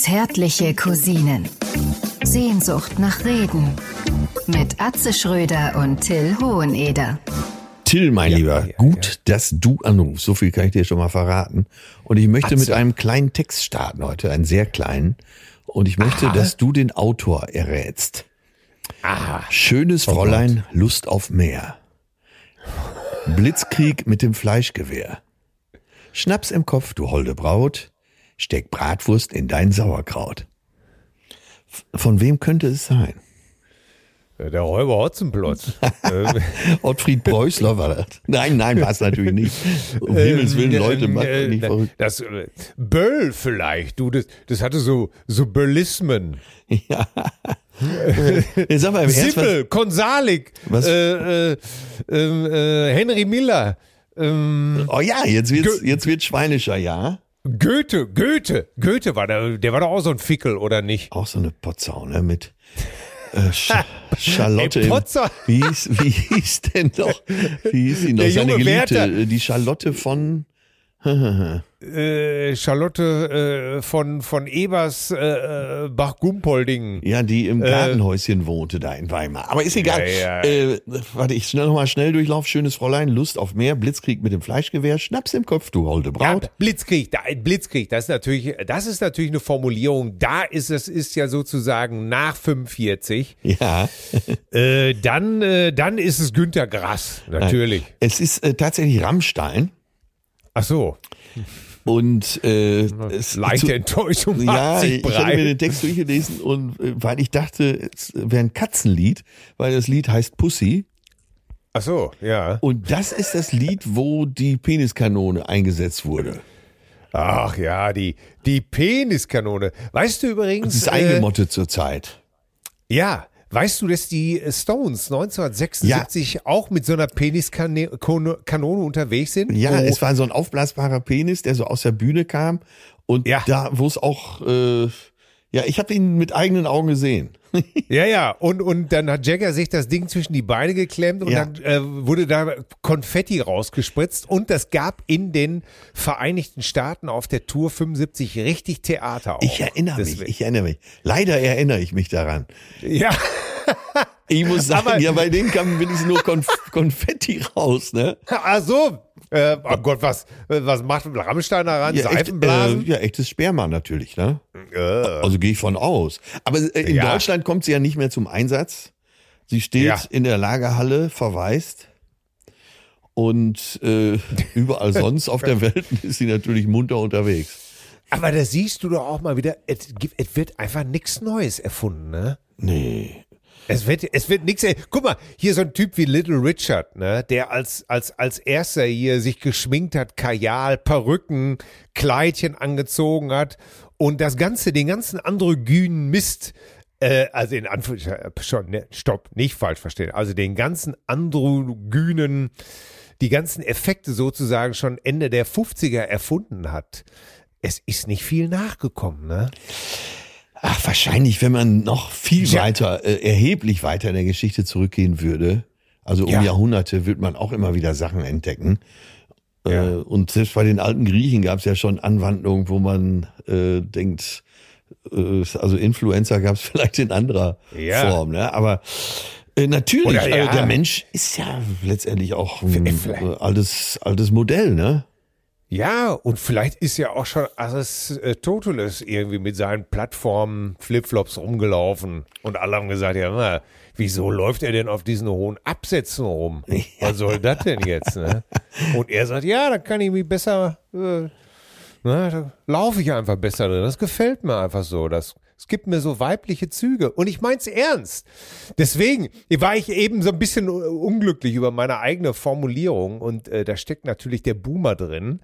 Zärtliche Cousinen. Sehnsucht nach Reden. Mit Atze Schröder und Till Hoheneder. Till, mein Ja, Lieber, ja, gut, ja. dass du anrufst. So viel kann ich dir schon mal verraten. Und ich möchte mit Atze. einem kleinen Text starten heute, einen sehr kleinen. Und ich möchte, dass du den Autor errätst. Aha. Schönes Fräulein, Lust auf Meer. Blitzkrieg mit dem Fleischgewehr. Schnaps im Kopf, du holde Braut. Steck Bratwurst in dein Sauerkraut. Von wem könnte es sein? Der Räuber Hotzenplotz. Ähm, Ottfried Preußler war das. Nein, nein, war es natürlich nicht. Um Himmels Willen, Leute, macht äh, nicht verrückt. Das äh, Böll vielleicht, du, das, das hatte so, so Böllismen. Ja. Jetzt sag mal im Ernst, was, Sippel, Konsalik, Was- äh, äh, ähm, äh, Henry Miller, ähm, Oh ja, jetzt wird's, Gö- jetzt wird schweinischer, ja. Goethe, Goethe, Goethe war der, der war doch auch so ein Fickel, oder nicht? Auch so eine Potzaune mit äh, Sch Charlotte. Ey, im- Potza- Wie hieß, wie hieß denn doch? Wie hieß sie noch? Der Seine Geliebte, Werther. äh, die Charlotte von. Äh, Charlotte äh, von, von Ebers äh, äh, Bach-Gumpolding. Ja, die im Gartenhäuschen wohnte da in Weimar. Aber ist egal. Äh. Ja, ja. Äh, warte, ich schnell nochmal schnell durchlauf. Schönes Fräulein, Lust auf mehr, Blitzkrieg mit dem Fleischgewehr, Schnaps im Kopf, du holde Ja, Braut. Blitzkrieg, da, Blitzkrieg, das ist natürlich, das ist natürlich eine Formulierung. Da ist es ist ja sozusagen nach 45. Ja. Äh, dann, äh, dann ist es Günter Grass, natürlich. Es ist äh, tatsächlich Rammstein. Ach so, Und äh, leichte zu- Enttäuschung Ja, ich hatte mir den Text durchgelesen und äh, weil ich dachte, es wäre ein Katzenlied, weil das Lied heißt Pussy. Ach so, ja. Und das ist das Lied, wo die Peniskanone eingesetzt wurde. Ach ja, die, die Peniskanone. Weißt du übrigens, Das ist äh, eingemottet zur Zeit. ja, weißt du, dass die Stones 1976 auch mit so einer Peniskanone Kanone unterwegs sind? Ja, Wo- es war so ein aufblasbarer Penis, der so aus der Bühne kam. Und Ja. da, wo es auch, äh, ja, ich habe ihn mit eigenen Augen gesehen. Ja, ja, und, und dann hat Jagger sich das Ding zwischen die Beine geklemmt und Ja. dann äh, wurde da Konfetti rausgespritzt und das gab in den Vereinigten Staaten auf der Tour 75 richtig Theater auch. Ich erinnere mich, Deswegen- ich erinnere mich. Leider erinnere ich mich daran. Ja, Ich muss sagen, Aber- ja, bei denen kam wenigstens nur Konf Konfetti raus, ne? ach so. Äh, oh Gott, was, was macht Rammstein daran? Ja, echt, Seifenblasen? äh, ja, echtes Sperma natürlich, ne? Äh. Also gehe ich von aus. Aber äh, in Ja. Deutschland kommt sie ja nicht mehr zum Einsatz. Sie steht Ja. in der Lagerhalle verwaist. Und äh, überall sonst auf der Welt ist sie natürlich munter unterwegs. Aber da siehst du doch auch mal wieder, es, gibt, es wird einfach nichts Neues erfunden, ne? Nee. Es wird, es wird nichts. Guck mal, hier so ein Typ wie Little Richard, ne, der als, als, als erster hier sich geschminkt hat, Kajal, Perücken, Kleidchen angezogen hat und das Ganze, den ganzen androgynen Mist, äh, also in Anführungszeichen, schon, ne, stopp, nicht falsch verstehen, also den ganzen androgynen, die ganzen Effekte sozusagen schon Ende der 50er erfunden hat. Es ist nicht viel nachgekommen, ne? Ach, wahrscheinlich, wenn man noch viel Ja. weiter, äh, erheblich weiter in der Geschichte zurückgehen würde, also um Ja. Jahrhunderte, wird man auch immer wieder Sachen entdecken. Ja. Äh, und selbst bei den alten Griechen gab es ja schon Anwandlungen, wo man äh, denkt, äh, also Influencer gab es vielleicht in anderer. Form, ne? Aber äh, natürlich, Oder äh, der Mensch ist ja letztendlich auch ein äh, altes, altes Modell, ne? Ja, und vielleicht ist ja auch schon Aristoteles irgendwie mit seinen Plattformen Flipflops rumgelaufen und alle haben gesagt, ja, na, wieso läuft er denn auf diesen hohen Absätzen rum? Was soll das denn jetzt? Ne? Und er sagt, ja, da kann ich mich besser, äh, na, da laufe ich einfach besser drin. Das gefällt mir einfach so. Das, es gibt mir so weibliche Züge. Und ich mein's ernst. Deswegen war ich eben so ein bisschen unglücklich über meine eigene Formulierung. Und äh, da steckt natürlich der Boomer drin.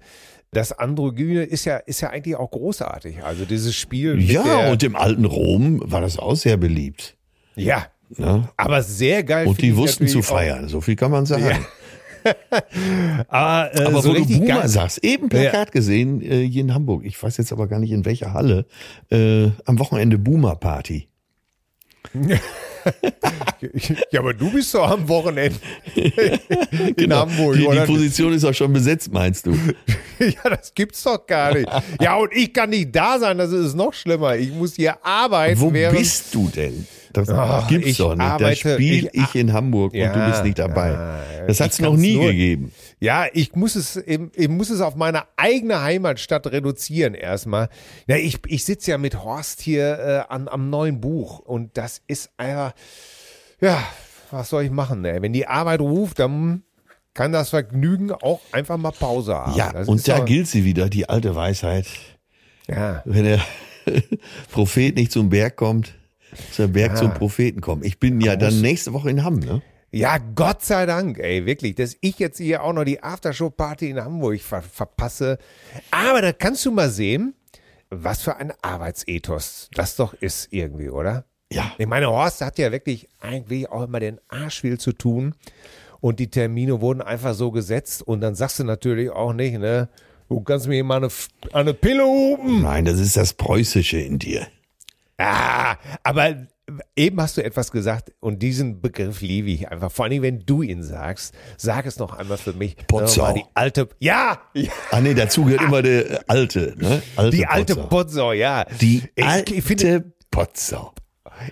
Das Androgyne ist ja, ist ja eigentlich auch großartig. Also dieses Spiel Ja, und im alten Rom war das auch sehr beliebt. ja, Ne? aber sehr geil. Und die wussten zu natürlich auch- feiern, so viel kann man sagen. Ah, äh, Aber so wo du Boomer geil- sagst, eben Plakat gesehen, äh, hier in Hamburg, ich weiß jetzt aber gar nicht in welcher Halle, äh, am Wochenende Boomer Party. ja, aber du bist doch am Wochenende in Genau. Hamburg, die, die? Position ist auch schon besetzt, meinst du? ja, das gibt's doch gar nicht. Ja, und ich kann nicht da sein, das ist noch schlimmer. Ich muss hier arbeiten. Wo bist du denn? Das Ach, gibt's doch nicht. Da arbeite- spiele ich- ich, in Hamburg und Ja, du bist nicht dabei. ja, das ich hat's noch nie nur- gegeben. Ja, ich muss es, ich muss es auf meine eigene Heimatstadt reduzieren erstmal. Ja, ich, ich sitze ja mit Horst hier äh, an, am neuen Buch und das ist einfach, ja, was soll ich machen? Ey? Wenn die Arbeit ruft, dann kann das Vergnügen auch einfach mal Pause haben. Ja, das und da gilt sie wieder, die alte Weisheit. Ja, Wenn der Prophet nicht zum Berg kommt, muss der Berg Ja. zum Propheten kommen. Ich bin ja dann nächste Woche in Hamm, ne? Ja, Gott sei Dank, ey, wirklich, dass ich jetzt hier auch noch die Aftershow-Party in Hamburg ver verpasse. Aber da kannst du mal sehen, was für ein Arbeitsethos das doch ist irgendwie, oder? Ja. Ich meine, Horst hat ja wirklich eigentlich auch immer den Arsch viel zu tun. Und die Termine wurden einfach so gesetzt. Und dann sagst du natürlich auch nicht, ne, du kannst mir mal eine, eine Pille hupen. Nein, das ist das Preußische in dir. Ah, aber eben hast du etwas gesagt und diesen Begriff liebe ich einfach. Vor allem, wenn du ihn sagst, sag es noch einmal für mich. Potsau. Die alte, ja, ja Ah nee, dazu gehört immer der alte, ne? Alte die alte Potsau. Potsau, ja. Die ich, alte ich finde, Potsau.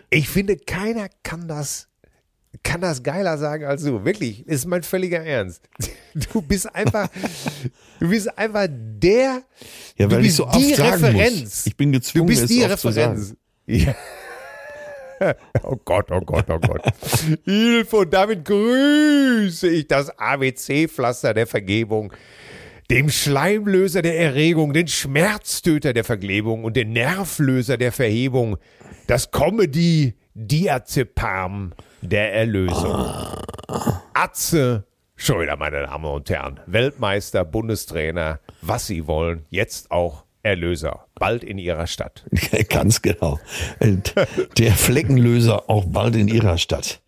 Ich finde, keiner kann das, kann das geiler sagen als du. Wirklich, ist mein völliger Ernst. Du bist einfach, du bist einfach der, Ja, du weil ich bist so oft die Referenz. muss. Ich bin gezwungen, Du bist die Referenz. Ja. Oh Gott, oh Gott, oh Gott. Hilfe und damit grüße ich das ABC-Pflaster der Vergebung, dem Schleimlöser der Erregung, den Schmerztöter der Verklebung und den Nervlöser der Verhebung, das Comedy-Diazepam der Erlösung. Atze Schröder, meine Damen und Herren, Weltmeister, Bundestrainer, was Sie wollen, jetzt auch Erlöser, bald in Ihrer Stadt. Ganz genau. Der Fleckenlöser auch bald in ihrer Stadt.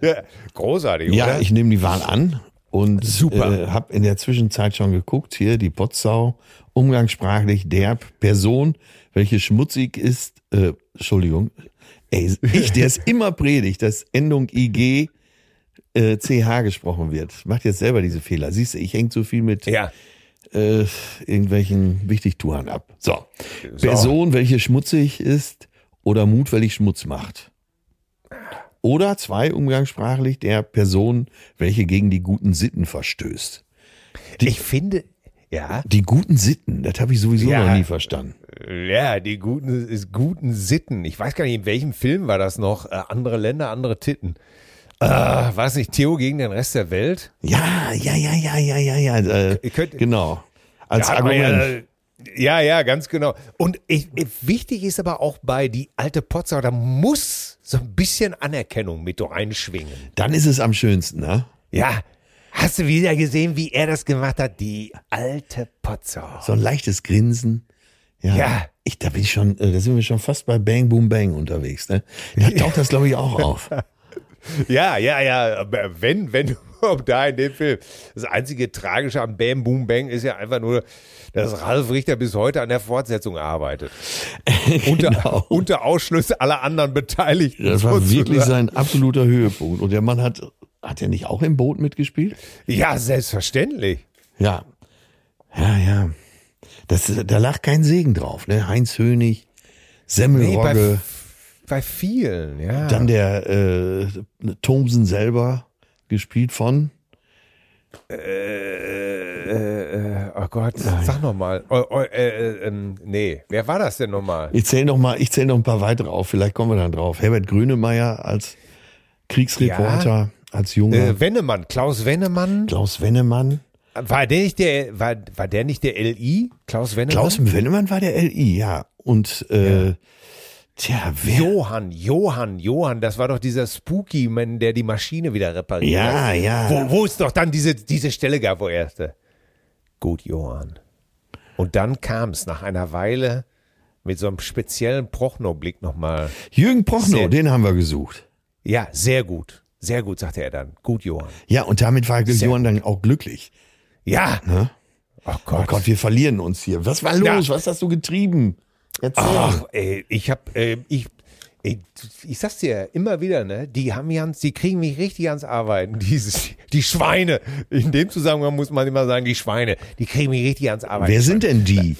Ja, großartig, Ja, oder? ich nehme die Wahl an und Super. Äh, habe in der Zwischenzeit schon geguckt, hier die Potsau, umgangssprachlich derb, Person, welche schmutzig ist, äh, Entschuldigung, ey, ich, der es immer predigt, dass Endung IG äh, CH gesprochen wird. Macht jetzt selber diese Fehler. Siehst du, ich häng zu viel mit ja, äh, irgendwelchen Wichtigtuern ab. So. Person, welche schmutzig ist oder mutwillig Schmutz macht. Oder zwei, umgangssprachlich, der Person, welche gegen die guten Sitten verstößt. ich finde, ja, Die guten Sitten, das habe ich sowieso Ja. noch nie verstanden. ja, die guten, ist guten Sitten. Ich weiß gar nicht, in welchem Film war das noch? Äh, andere Länder, andere Titten. Äh, war es nicht Theo gegen den Rest der Welt? Ja, ja, ja, ja, ja, ja, ja. Äh, könnt- genau. Als man Argument. Ja, ja, ja, ganz genau. Und ich, ich, wichtig ist aber auch bei die alte Potsau, da muss so ein bisschen Anerkennung mit reinschwingen. Dann ist es am schönsten, ne? Ja, hast du wieder gesehen, wie er das gemacht hat? Die alte Potsau. So ein leichtes Grinsen. Ja. Ja. Ich, da bin ich schon, äh, da sind wir schon fast bei Bang Boom Bang unterwegs, ne? Da taucht das, glaube ich, auch auf. Ja, ja, ja, wenn, wenn überhaupt da in dem Film. Das einzige Tragische am Bam Boom Bang ist ja einfach nur, dass Ralf Richter bis heute an der Fortsetzung arbeitet. Unter, Genau. unter Ausschluss aller anderen Beteiligten. Das war wirklich sein absoluter Höhepunkt. Und der Mann hat, hat er nicht auch im Boot mitgespielt? Ja, selbstverständlich. Ja. Ja, ja. Das, da lag kein Segen drauf, ne? Heinz Hönig, Nee, Semmelrogge, bei, bei vielen, ja. dann der äh, Thomsen selber, gespielt von. äh, äh, oh Gott, sag nochmal. Oh, oh, äh, äh, ähm, nee, wer war das denn nochmal? Ich zähle noch mal, ich zähle noch ein paar weitere auf, vielleicht kommen wir dann drauf. Herbert Grönemeyer als Kriegsreporter, als junger. Äh, Wennemann, Klaus Wennemann. Klaus Wennemann. War der nicht der, war, war der nicht der LI? Klaus Wennemann? Klaus Wennemann war der LI, ja. Und äh, tja, wer? Johann, Johann, Johann, das war doch dieser Spooky Man, der die Maschine wieder repariert Ja, hat. ja. Wo, wo es doch dann diese, diese Stelle gab, wo er erste. Gut, Johann. Und dann kam es nach einer Weile mit so einem speziellen Prochnow-Blick nochmal. Jürgen Prochnow, Sehr- den haben wir gesucht. Ja, sehr gut. Sehr gut, sagte er dann. Gut, Johann. Ja, und damit war Sehr Johann dann auch glücklich. Ja. Oh Oh Gott. Gott, wir verlieren uns hier. Was war los? Ja. Was hast du getrieben? Erzähl. Ach, ey, ich hab, äh, ich, Ich, ich sag's dir immer wieder, ne? Die haben ganz, die kriegen mich richtig ans Arbeiten. Dieses, die Schweine. In dem Zusammenhang muss man immer sagen, die Schweine. Die kriegen mich richtig ans Arbeiten. Wer sind denn die?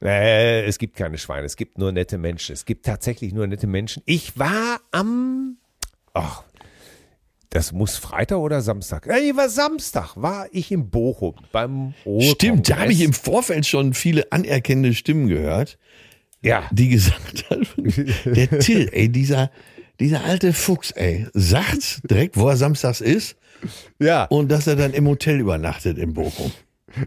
Nee, es gibt keine Schweine, es gibt nur nette Menschen. Es gibt tatsächlich nur nette Menschen. Ich war am, ach, das muss Freitag oder Samstag. Nee, war Samstag, war ich in Bochum beim Ruhrkongress. Stimmt, da habe ich im Vorfeld schon viele anerkennende Stimmen gehört, Ja, die gesagt haben, der Till, ey, dieser, dieser alte Fuchs, ey, sagt direkt, wo er samstags ist ja, und dass er dann im Hotel übernachtet in Bochum.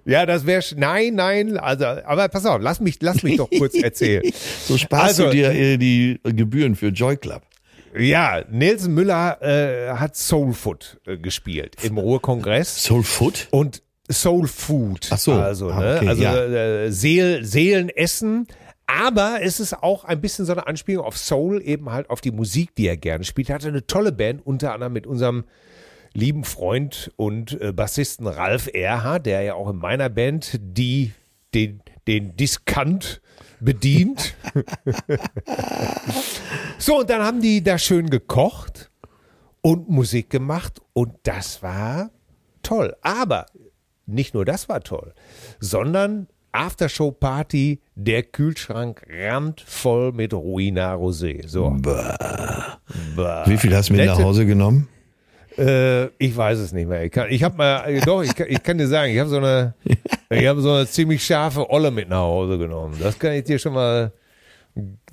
ja, das wäre, nein, nein, also, aber pass auf, lass mich, lass mich doch kurz erzählen. So sparst Also- du dir äh, die Gebühren für Joy Club. Ja, Nelson Müller äh, hat Soul Food äh, gespielt im Ruhrkongress. Soul Food? und Soul Food. Ach so. Also, Ah, ne? okay, also ja. äh, Seel, Seelenessen. Aber es ist auch ein bisschen so eine Anspielung auf Soul, eben halt auf die Musik, die er gerne spielt. Er hatte eine tolle Band, unter anderem mit unserem lieben Freund und äh, Bassisten Ralf Erhard, der ja auch in meiner Band die, den, den Diskant bedient. so, und dann haben die da schön gekocht und Musik gemacht und das war toll. Aber nicht nur das war toll, sondern Aftershow-Party, der Kühlschrank randvoll mit Ruina Rosé. So. Bah. Wie viel hast du mit nach Hause genommen? Äh, ich weiß es nicht mehr. Ich, kann, ich habe mal, äh, doch, ich kann, ich kann dir sagen, ich habe so eine, ich habe so eine ziemlich scharfe Olle mit nach Hause genommen. Das kann ich dir schon mal,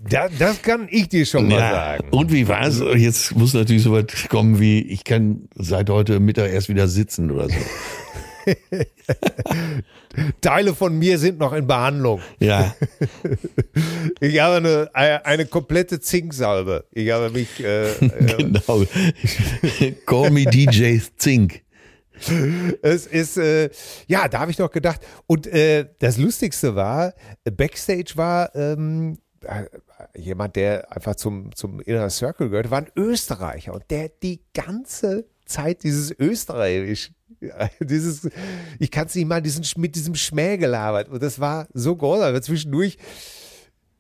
da, das kann ich dir schon mal sagen. Und wie war es? Jetzt muss natürlich so weit kommen wie, ich kann seit heute Mittag erst wieder sitzen oder so. Teile von mir sind noch in Behandlung. Ja, Ich habe eine, eine, komplette Zinksalbe. Ich habe mich, äh, äh, genau. Call me DJ Zink. es ist, äh, ja, da habe ich doch gedacht. Und äh, das Lustigste war, Backstage war ähm, äh, jemand, der einfach zum, zum Inner Circle gehört, war ein Österreicher und der die ganze Zeit dieses Österreichisch, dieses, ich kann es nicht mal, diesen, mit diesem Schmäh gelabert. Und das war so großartig. Zwischendurch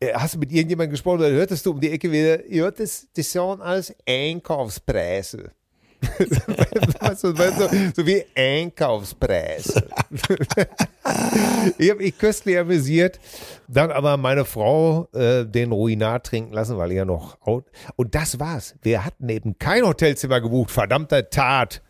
äh, hast du mit irgendjemandem gesprochen, dann hörtest du um die Ecke wieder, ja, das, das sind alles Einkaufspreise. weißt du, so wie Einkaufspreise. ich habe mich köstlich amüsiert, dann aber meine Frau äh, den Ruinat trinken lassen, weil ich ja noch out. Und das war's. Wir hatten eben kein Hotelzimmer gebucht, verdammter Tat.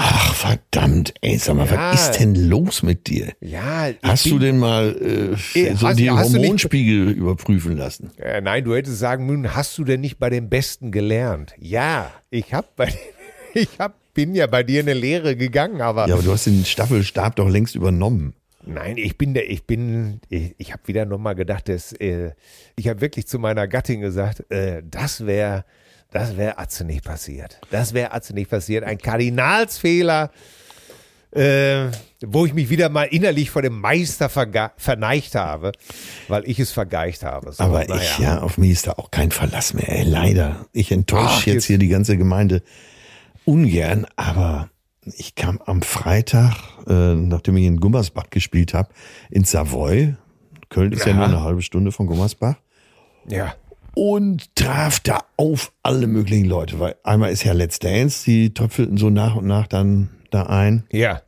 Ach, verdammt, ey, sag mal, Ja. was ist denn los mit dir? Ja, Hast du denn mal äh, so hast- die hast du nicht- Hormonspiegel überprüfen lassen? Äh, nein, du hättest sagen müssen, hast du denn nicht bei den Besten gelernt? Ja, ich hab bei ich hab, bin ja bei dir in eine Lehre gegangen, aber Ja, aber du hast den Staffelstab doch längst übernommen. Nein, ich bin der, ich bin, ich, ich habe wieder nochmal gedacht, dass, äh, ich habe wirklich zu meiner Gattin gesagt, äh, das wäre, das wäre Atze nicht passiert. Das wäre Atze nicht passiert. Ein Kardinalsfehler, äh, wo ich mich wieder mal innerlich vor dem Meister verneigt habe, weil ich es vergeicht habe. So, Aber naja. ich, ja, auf mich ist da auch kein Verlass mehr, ey, leider. Ich enttäusche jetzt, jetzt- hier die ganze Gemeinde ungern, aber ich kam am Freitag, äh, nachdem ich in Gummersbach gespielt habe, in Savoy. Köln ist ja, Ja. nur eine halbe Stunde von Gummersbach. Ja. Und traf da auf alle möglichen Leute, weil einmal ist ja Let's Dance, die tröpfelten so nach und nach dann da ein. Ja.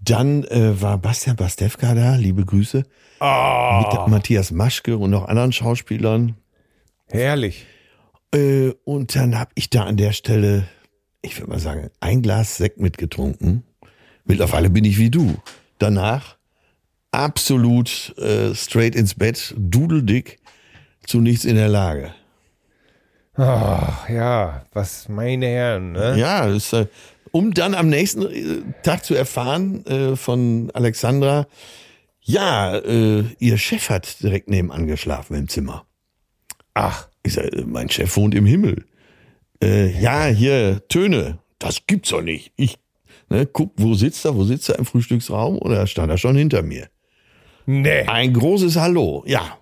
Dann äh, war Bastian Pastewka da, liebe Grüße, Oh, mit Matthias Maschke und noch anderen Schauspielern. herrlich. Äh, und dann habe ich da an der Stelle, ich würde mal sagen, ein Glas Sekt mitgetrunken. Mittlerweile bin ich wie du. Danach absolut äh, straight ins Bett, dudeldick, zu nichts in der Lage. Ach, ja, was meine Herren, ne? Ja, das, äh, um dann am nächsten äh, Tag zu erfahren äh, von Alexandra, ja, äh, ihr Chef hat direkt nebenan geschlafen im Zimmer. Ach, Ich sag, äh, mein Chef wohnt im Himmel. Äh, ja, hier, Töne, das gibt's doch nicht. Ich ne, guck, wo sitzt er, wo sitzt er im Frühstücksraum? Oder stand er schon hinter mir? nee. Ein großes Hallo, ja,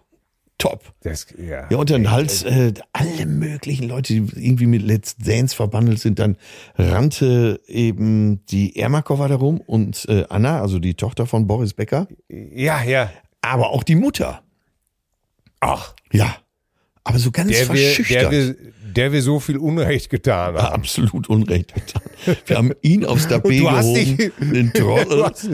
top. Das, ja. Ja, und dann halt äh, alle möglichen Leute, die irgendwie mit Let's Dance verbandelt sind. Dann rannte eben die Ermakova darum und äh, Anna, also die Tochter von Boris Becker, ja, ja. aber auch die Mutter. Ach, Ja, aber so ganz Der wir, verschüchtert. der, wir, der wir so viel Unrecht getan haben. absolut Unrecht getan. Wir haben ihn aufs Tapet du hast gehoben, dich- den Trottel. hast,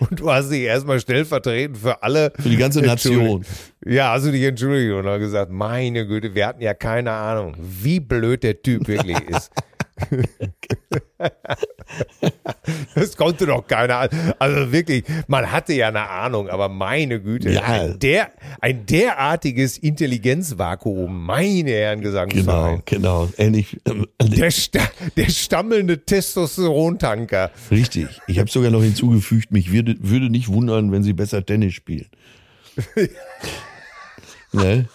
und du hast dich erstmal stellvertretend für alle. Für die ganze Nation. Ja, hast du dich entschuldigt und dann gesagt, meine Güte, wir hatten ja keine Ahnung, wie blöd der Typ wirklich ist. Das konnte doch keiner. Also wirklich, man hatte ja eine Ahnung, aber meine Güte, Ja. ein, der, ein derartiges Intelligenzvakuum, meine Herren Gesangsverein. Genau, genau. Ähnlich. ähm, Der, sta der stammelnde Testosterontanker. Richtig. Ich habe sogar noch hinzugefügt, mich würde, würde nicht wundern, wenn sie besser Tennis spielen. ne?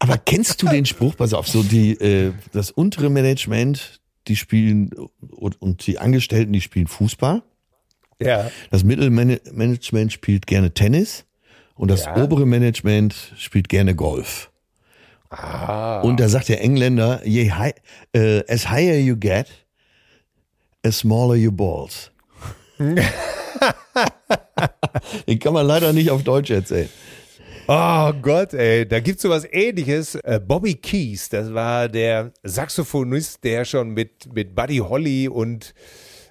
Aber kennst du den Spruch, pass auf, so die, äh, das untere Management, die spielen, und, und die Angestellten, die spielen Fußball. Ja. Das Mittelmanagement spielt gerne Tennis. Und das Ja. obere Management spielt gerne Golf. Ah. Und da sagt der Engländer, je high, äh, as higher you get, as smaller your balls. Den kann man leider nicht auf Deutsch erzählen. Oh Gott, ey, da gibt's so was ähnliches. Äh, Bobby Keys, das war der Saxophonist, der schon mit, mit Buddy Holly und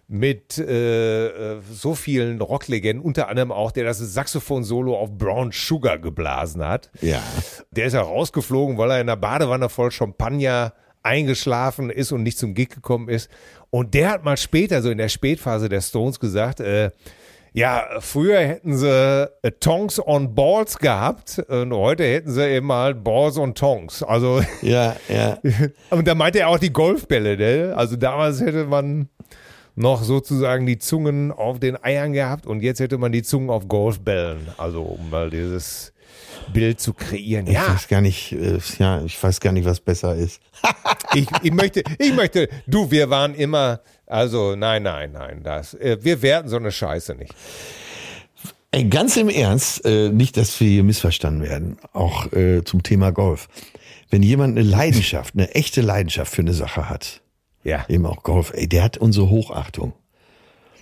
mit äh, äh, so vielen Rocklegenden, unter anderem auch, der das Saxophon-Solo auf Brown Sugar geblasen hat. Ja. Der ist ja rausgeflogen, weil er in der Badewanne voll Champagner eingeschlafen ist und nicht zum Gig gekommen ist. Und der hat mal später, so in der Spätphase der Stones, gesagt, äh, ja, früher hätten sie äh, Tongs on Balls gehabt und heute hätten sie eben halt Balls on Tongs. Also, Ja, ja. und da meinte er auch die Golfbälle, ne? Also damals hätte man noch sozusagen die Zungen auf den Eiern gehabt und jetzt hätte man die Zungen auf Golfbällen. Also um mal dieses Bild zu kreieren. Ich Ja, weiß gar nicht, äh, ja, ich weiß gar nicht, was besser ist. ich, ich möchte, ich möchte, du, wir waren immer, also nein, nein, nein, das, äh, wir werten so eine Scheiße nicht. Ey, ganz im Ernst, äh, nicht, dass wir hier missverstanden werden, auch äh, zum Thema Golf. Wenn jemand eine Leidenschaft, eine echte Leidenschaft für eine Sache hat, Ja. eben auch Golf, ey, der hat unsere Hochachtung.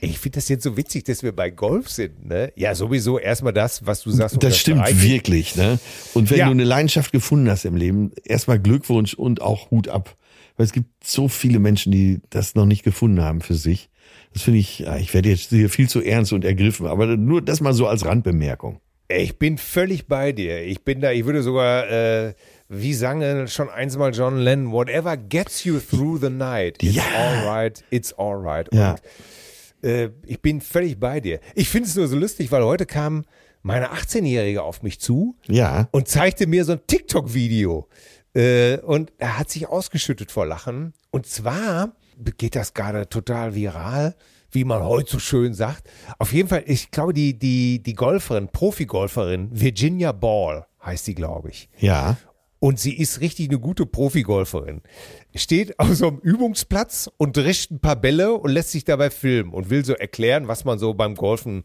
Ich finde das jetzt so witzig, dass wir bei Golf sind, ne? Ja, sowieso erstmal das, was du sagst. Das stimmt unterstreiche ich. wirklich, ne? Und wenn Ja. du eine Leidenschaft gefunden hast im Leben, erstmal Glückwunsch und auch Hut ab. Weil es gibt so viele Menschen, die das noch nicht gefunden haben für sich. Das finde ich, ich werde jetzt hier viel zu ernst und ergriffen, aber nur das mal so als Randbemerkung. Ich bin völlig bei dir. Ich bin da, ich würde sogar, äh, wie sang schon eins mal John Lennon, whatever gets you through the night, it's Ja. alright, it's alright. Ja. Und äh, ich bin völlig bei dir. Ich finde es nur so lustig, weil heute kam meine 18-Jährige auf mich zu Ja. und zeigte mir so ein TikTok-Video. Äh, und er hat sich ausgeschüttet vor Lachen. Und zwar geht das gerade total viral, wie man heute so schön sagt. Auf jeden Fall, ich glaube, die, die, die Golferin, Profi-Golferin, Virginia Ball heißt sie, glaube ich. Ja. Und sie ist richtig eine gute Profigolferin. Steht auf so einem Übungsplatz und drischt ein paar Bälle und lässt sich dabei filmen und will so erklären, was man so beim Golfen,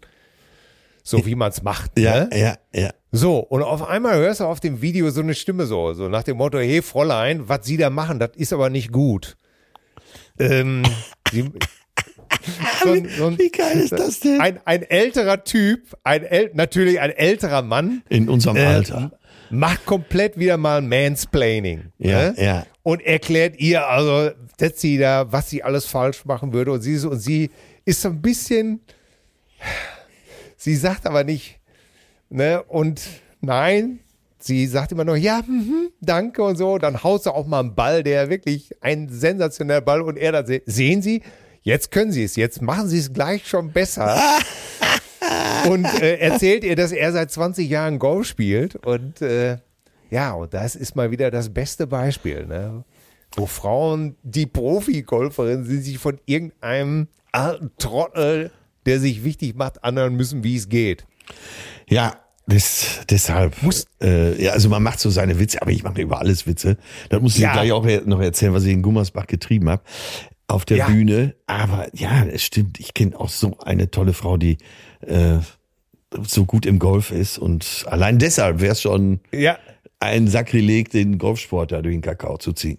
so wie man es macht. Ja, ne? ja, ja. So, und auf einmal hörst du auf dem Video so eine Stimme so, so nach dem Motto, hey Fräulein, was Sie da machen, das ist aber nicht gut. Ähm, sie, so ein, so ein, Wie geil ist das denn? ein, ein älterer Typ, ein äl natürlich ein älterer Mann, In unserem äh, Alter. Macht komplett wieder mal Mansplaining. Ja, ne? ja. Und erklärt ihr also, dass sie da, was sie alles falsch machen würde. Und sie, so- und sie ist so ein bisschen, sie sagt aber nicht, ne, und nein, sie sagt immer nur, ja, mhm, danke und so. Dann haut sie auch mal einen Ball, der wirklich ein sensationeller Ball und er dann, se- sehen Sie, jetzt können Sie es, jetzt machen Sie es gleich schon besser. und äh, erzählt ihr, dass er seit 20 Jahren Golf spielt und äh, ja, und das ist mal wieder das beste Beispiel, ne? wo Frauen, die Profi-Golferinnen sind, sich von irgendeinem alten Trottel, der sich wichtig macht, anhören müssen, wie es geht. Ja, das, deshalb. Muss- äh, ja, also man macht so seine Witze, aber ich mache über alles Witze. Das muss ich Ja. gleich auch noch erzählen, was ich in Gummersbach getrieben habe. Auf der Ja. Bühne. Aber ja, es stimmt. Ich kenne auch so eine tolle Frau, die äh, so gut im Golf ist. Und allein deshalb wäre es schon Ja, ein Sakrileg, den Golfsport da durch den Kakao zu ziehen.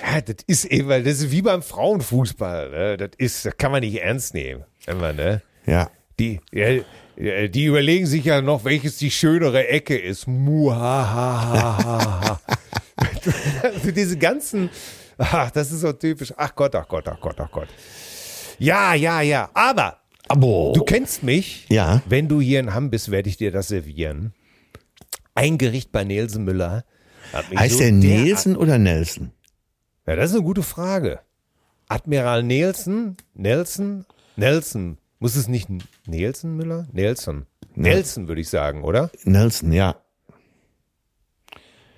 ja das ist eben, weil das ist wie beim Frauenfußball. Ne? Das ist, das kann man nicht ernst nehmen. Immer, ne? Ja. Die, ja, Ja, Die überlegen sich ja noch, welches die schönere Ecke ist. Muhahaha. also diese ganzen, ach, das ist so typisch. Ach Gott, ach Gott, ach Gott, ach Gott. Ja, ja, ja. Aber Aber du kennst mich. Ja. Wenn du hier in Hamm bist, werde ich dir das servieren. Ein Gericht bei Nelson Müller. heißt so der Nelson oder Nelson? Ja, das ist eine gute Frage. Admiral Nelson, Nelson, Nelson. Muss es nicht Nelson Müller? Nelson. Nelson würde ich sagen, oder? Nelson, ja.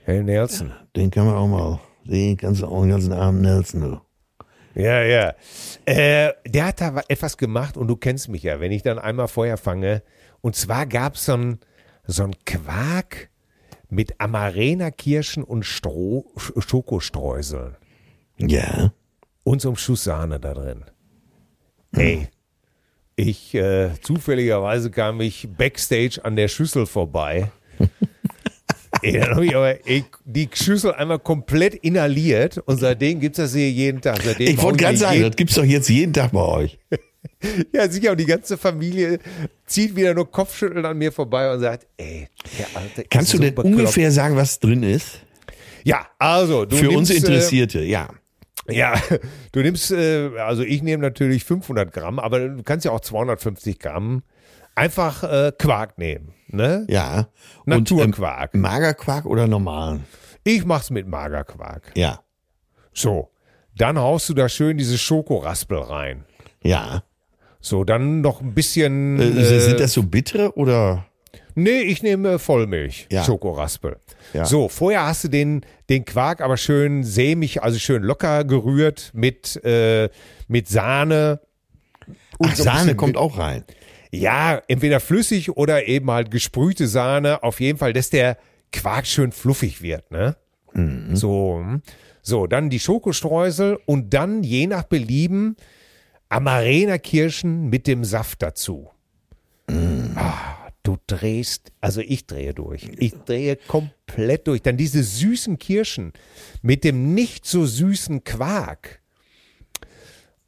Hey Nelson. Den kann man auch mal. Den kannst du auch den ganzen Abend Nelson. Ja, ja. Äh, der hat da etwas gemacht und du kennst mich ja, wenn ich dann einmal Feuer fange. Und zwar gab es so ein, so ein Quark mit Amarena-Kirschen und Stroh, Sch- Schokostreuseln Ja. und so einem Schuss Sahne da drin. Ey, ich, äh, zufälligerweise kam ich backstage an der Schüssel vorbei. Ey, dann habe ich aber ey, die Schüssel einmal komplett inhaliert und seitdem gibt's das hier jeden Tag. Seitdem Ich wollte gerade sagen, das gibt's doch jetzt jeden Tag bei euch. Ja, sicher, und die ganze Familie zieht wieder nur Kopfschütteln an mir vorbei und sagt, ey, der Alte Kannst du denn bekloppt. ungefähr sagen, was drin ist? Ja, also, du Für uns nimmst, Interessierte, ja. Äh, ja, du nimmst, äh, also ich nehme natürlich 500 Gramm, aber du kannst ja auch 250 Gramm einfach äh, Quark nehmen, ne? Ja. Naturquark. ähm, Magerquark oder normalen? Ich mach's mit Magerquark. Ja. So, dann haust du da schön diese Schokoraspel rein. Ja. So, dann noch ein bisschen. Äh, äh, sind das so bittere oder? Nee, ich nehme Vollmilch, Ja. Schokoraspel. Ja. So, vorher hast du den, den Quark aber schön sämig, also schön locker gerührt mit, äh, mit Sahne. und Ach, Sahne kommt auch rein. Ja, entweder flüssig oder eben halt gesprühte Sahne. Auf jeden Fall, dass der Quark schön fluffig wird, ne? Mhm. So, so, dann die Schokostreusel und dann je nach Belieben Amarena-Kirschen mit dem Saft dazu. Mhm. Ah, du drehst, also ich drehe durch. Ich drehe komplett durch. Dann diese süßen Kirschen mit dem nicht so süßen Quark.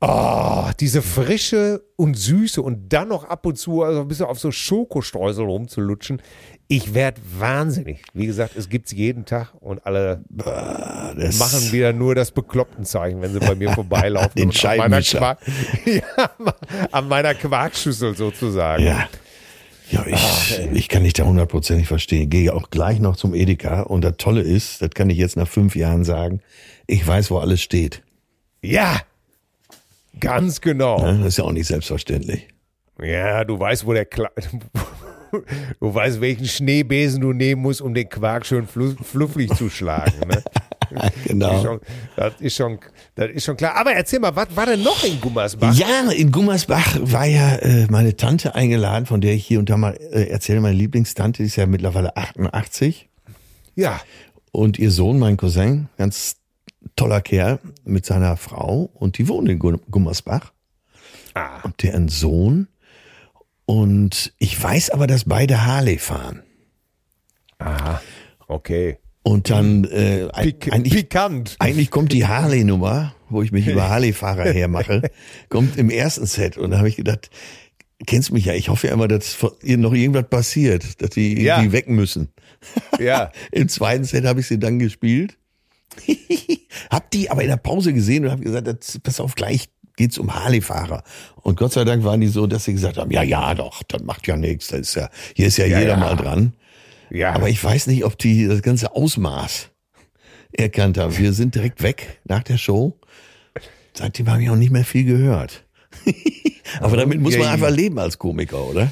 Oh, diese frische und süße und dann noch ab und zu also ein bisschen auf so Schokostreusel rumzulutschen. Ich werde wahnsinnig. Wie gesagt, es gibt's jeden Tag und alle Das machen wieder nur das Beklopptenzeichen, wenn sie bei mir vorbeilaufen. Den und an meiner. Quark, ja, an meiner Quarkschüssel sozusagen. Ja. Ja, ich, ich kann dich da hundertprozentig verstehen. Gehe auch gleich noch zum Edeka. Und das Tolle ist, das kann ich jetzt nach fünf Jahren sagen, ich weiß, wo alles steht. ja, ganz genau. Ne? Das ist ja auch nicht selbstverständlich. Ja, du weißt, wo der Kla Du weißt, welchen Schneebesen du nehmen musst, um den Quark schön flu fluffig zu schlagen. Ne? Das, ist Genau. schon, das, ist schon, das ist schon klar. Aber erzähl mal, was war denn noch in Gummersbach? Ja, in Gummersbach war ja äh, meine Tante eingeladen, von der ich hier und da mal äh, erzähle. Meine Lieblingstante ist ja mittlerweile 88. Ja, Und ihr Sohn, mein Cousin, ganz toller Kerl mit seiner Frau. Und die wohnen in Gu- Gummersbach. Ah. Und deren Sohn. Und ich weiß aber, dass beide Harley fahren. aha, okay. Und dann äh, Pik eigentlich, pikant. eigentlich kommt die Harley-Nummer, wo ich mich über Harley-Fahrer hermache, kommt im ersten Set. Und da habe ich gedacht, kennst mich ja, ich hoffe ja immer, dass noch irgendwas passiert, dass die Ja. irgendwie weg müssen. Ja, Im zweiten Set habe ich sie dann gespielt. Hab die aber in der Pause gesehen und habe gesagt, das, pass auf, gleich geht's um Harley-Fahrer. Und Gott sei Dank waren die so, dass sie gesagt haben, ja, ja, doch, das macht ja nichts. Das ist ja, hier ist ja, Ja, jeder ja. mal dran. ja. Aber ich weiß nicht, ob die das ganze Ausmaß erkannt haben. Wir sind direkt weg nach der Show. Seitdem habe ich auch nicht mehr viel gehört. Aber damit muss man einfach leben als Komiker, oder?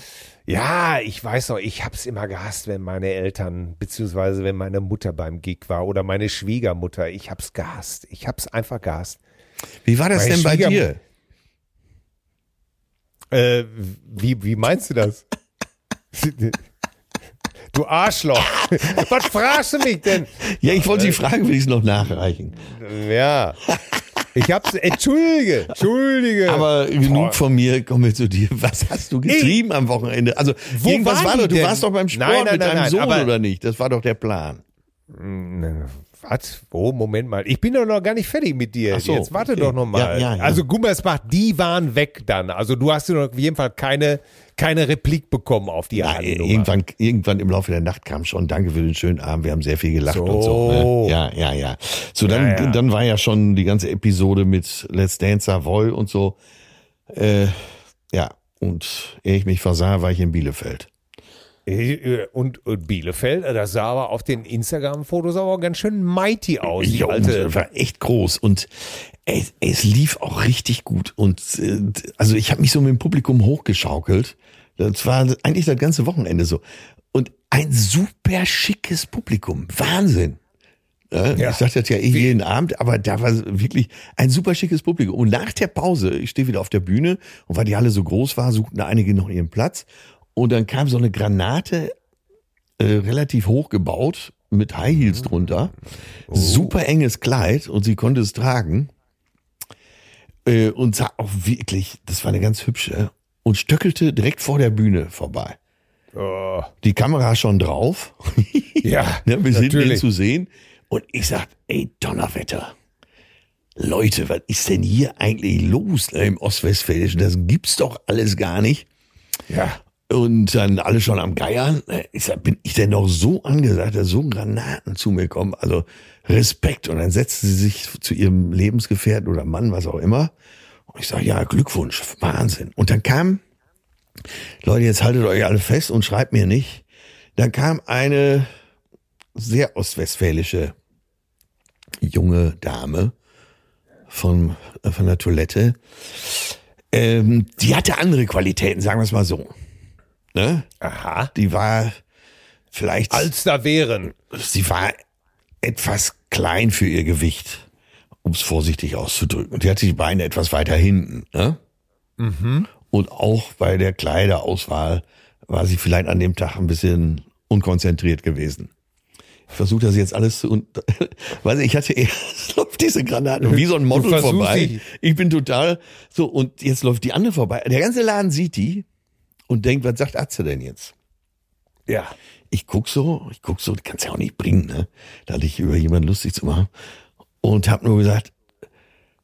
Ja, ich weiß noch, ich hab's immer gehasst, wenn meine Eltern, beziehungsweise wenn meine Mutter beim Gig war oder meine Schwiegermutter. Ich hab's gehasst. Ich hab's einfach gehasst. Wie war das Meine denn bei dir? Äh, wie, wie meinst du das? Du Arschloch. Was fragst du mich denn? Ja, ich wollte die Frage will ich noch nachreichen. Ja. Ich hab's, entschuldige, entschuldige. Aber genug von mir, kommen wir zu dir. Was hast du getrieben am Wochenende? Also, Wo irgendwas war doch, du warst doch beim Sport Nein, nein, mit nein, deinem nein, Sohn, oder nicht? Das war doch der Plan. Was? Oh, Moment mal. Ich bin doch noch gar nicht fertig mit dir. So, Jetzt warte okay. doch noch mal. Ja, ja, ja. Also Gummersbach, die waren weg dann. Also du hast dir noch auf jeden Fall keine, keine Replik bekommen auf die Handynummer. irgendwann, irgendwann im Laufe der Nacht kam schon, danke für den schönen Abend, wir haben sehr viel gelacht So. und so. Ne? Ja, ja, ja. So, dann, Ja, ja. dann war ja schon die ganze Episode mit Let's Dance Savoy und so. Äh, ja, und ehe ich mich versah, war ich in Bielefeld. Äh, Und, und Bielefeld, äh, das sah aber auf den Instagram-Fotos aber ganz schön mighty aus. Die Jo, alte, war echt groß und es, es lief auch richtig gut. Und äh, also ich habe mich so mit dem Publikum hochgeschaukelt. Das war eigentlich das ganze Wochenende so. Und ein super schickes Publikum. Wahnsinn. Ja, Ja. Ich sage das ja eh jeden Abend, aber da war wirklich ein super schickes Publikum. Und nach der Pause, ich stehe wieder auf der Bühne und weil die Halle so groß war, suchten einige noch ihren Platz. Und dann kam so eine Granate, äh, relativ hoch gebaut, mit High Heels drunter. Super enges Kleid und sie konnte es tragen. Äh, und sah auch wirklich, das war eine ganz hübsche, und stöckelte direkt vor der Bühne vorbei. oh, Die Kamera schon drauf. ja, ne, hinten hin natürlich. zu sehen. Und ich sag, ey, Donnerwetter. Leute, was ist denn hier eigentlich los ne, im Ostwestfälischen? Das gibt's doch alles gar nicht. Ja, Und dann alle schon am Geiern. Ich sag, bin ich denn noch so angesagt, dass so Granaten zu mir kommen? Also Respekt. Und dann setzte sie sich zu ihrem Lebensgefährten oder Mann, was auch immer. Ich sage, ja, Glückwunsch, Wahnsinn. Und dann kam, Leute, jetzt haltet euch alle fest und schreibt mir nicht. Dann kam eine sehr ostwestfälische junge Dame von, von der Toilette. Ähm, die hatte andere Qualitäten, sagen wir es mal so. Ne? aha. Die war vielleicht, Als da wären. sie war etwas klein für ihr Gewicht, um es vorsichtig auszudrücken. Und die hatte die Beine etwas weiter hinten. Ne? Und auch bei der Kleiderauswahl war sie vielleicht an dem Tag ein bisschen unkonzentriert gewesen. Ich versuche das jetzt alles zu, und, weiß ich, ich hatte erst läuft diese Granaten wie so ein Model vorbei. Ich bin total so und jetzt läuft die andere vorbei. Der ganze Laden sieht die und denkt, was sagt Atze denn jetzt? Ja. Ich guck so, ich guck so, die kannst ja auch nicht bringen, ne? Da dich über jemanden lustig zu machen. Und hab nur gesagt,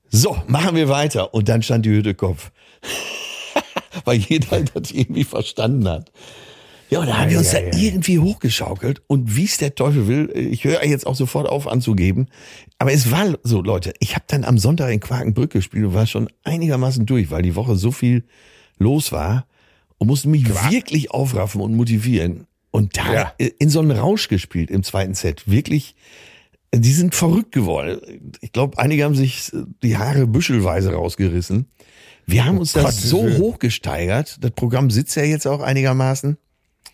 so, machen wir weiter. Und dann stand die Hütte Kopf. Weil jeder das irgendwie verstanden hat. Ja, und da haben wir uns Ja, da ja, ja. irgendwie hochgeschaukelt und wie es der Teufel will, ich höre jetzt auch sofort auf anzugeben. Aber es war so, Leute, ich habe dann am Sonntag in Quakenbrück gespielt und war schon einigermaßen durch, weil die Woche so viel los war und musste mich wirklich aufraffen und motivieren. Und da Ja. in so einen Rausch gespielt im zweiten Set. Wirklich, die sind verrückt geworden. Ich glaube, einige haben sich die Haare büschelweise rausgerissen. Wir haben uns das Gottes so Willen. hochgesteigert. Das Programm sitzt ja jetzt auch einigermaßen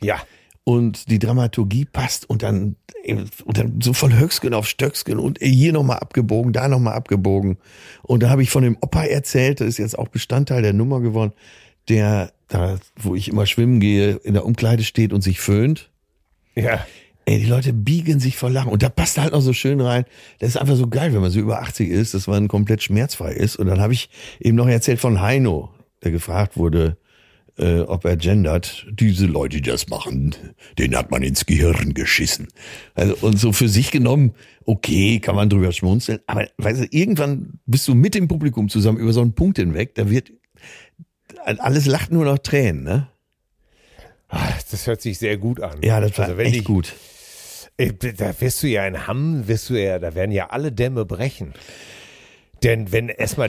Ja. und die Dramaturgie passt und dann, und dann so von Höcksken auf Stöcksken und hier nochmal abgebogen, da nochmal abgebogen. Und da habe ich von dem Opa erzählt, das ist jetzt auch Bestandteil der Nummer geworden, der da, wo ich immer schwimmen gehe, in der Umkleide steht und sich föhnt. Ja. Ey, die Leute biegen sich vor Lachen. Und da passt halt noch so schön rein. Das ist einfach so geil, wenn man so über 80 ist, dass man komplett schmerzfrei ist. Und dann habe ich eben noch erzählt von Heino, der gefragt wurde, äh, ob er gendert. Diese Leute, die das machen, denen hat man ins Gehirn geschissen. Also, und so für sich genommen, okay, kann man drüber schmunzeln. Aber weißt du, irgendwann bist du mit dem Publikum zusammen über so einen Punkt hinweg, da wird alles lacht nur noch Tränen, ne? Ah, Das hört sich sehr gut an. Ja, das war Also echt ich- gut. Da wirst du ja in Hamm, wirst du ja, da werden ja alle Dämme brechen. Denn wenn erstmal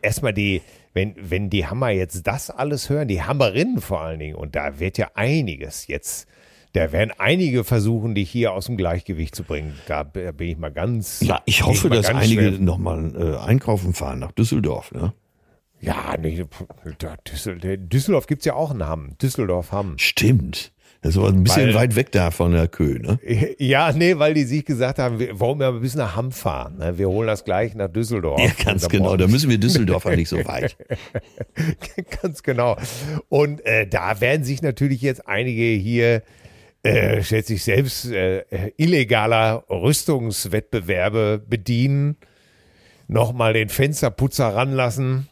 erstmal die, wenn, wenn die Hammer jetzt das alles hören, die Hammerinnen vor allen Dingen, und da wird ja einiges jetzt, da werden einige versuchen, dich hier aus dem Gleichgewicht zu bringen. Da bin ich mal ganz. Ja, ich hoffe, mal dass einige nochmal äh, einkaufen fahren nach Düsseldorf. Ne? Ja, nee, Düssel- Düsseldorf gibt's ja auch einen Hamm. Düsseldorf Hamm. Stimmt. Das ist aber ein bisschen Weil- weit weg da von der Kö. Ne? Ja, nee, weil die sich gesagt haben, wir wollen ja bis nach Hamm fahren. ne? Wir holen das gleich nach Düsseldorf. Ja, ganz genau. Da müssen wir Düsseldorfer nicht so weit. Ganz genau. Und äh, da werden sich natürlich jetzt einige hier, äh, stellt sich selbst, äh, illegaler Rüstungswettbewerbe bedienen, nochmal den Fensterputzer ranlassen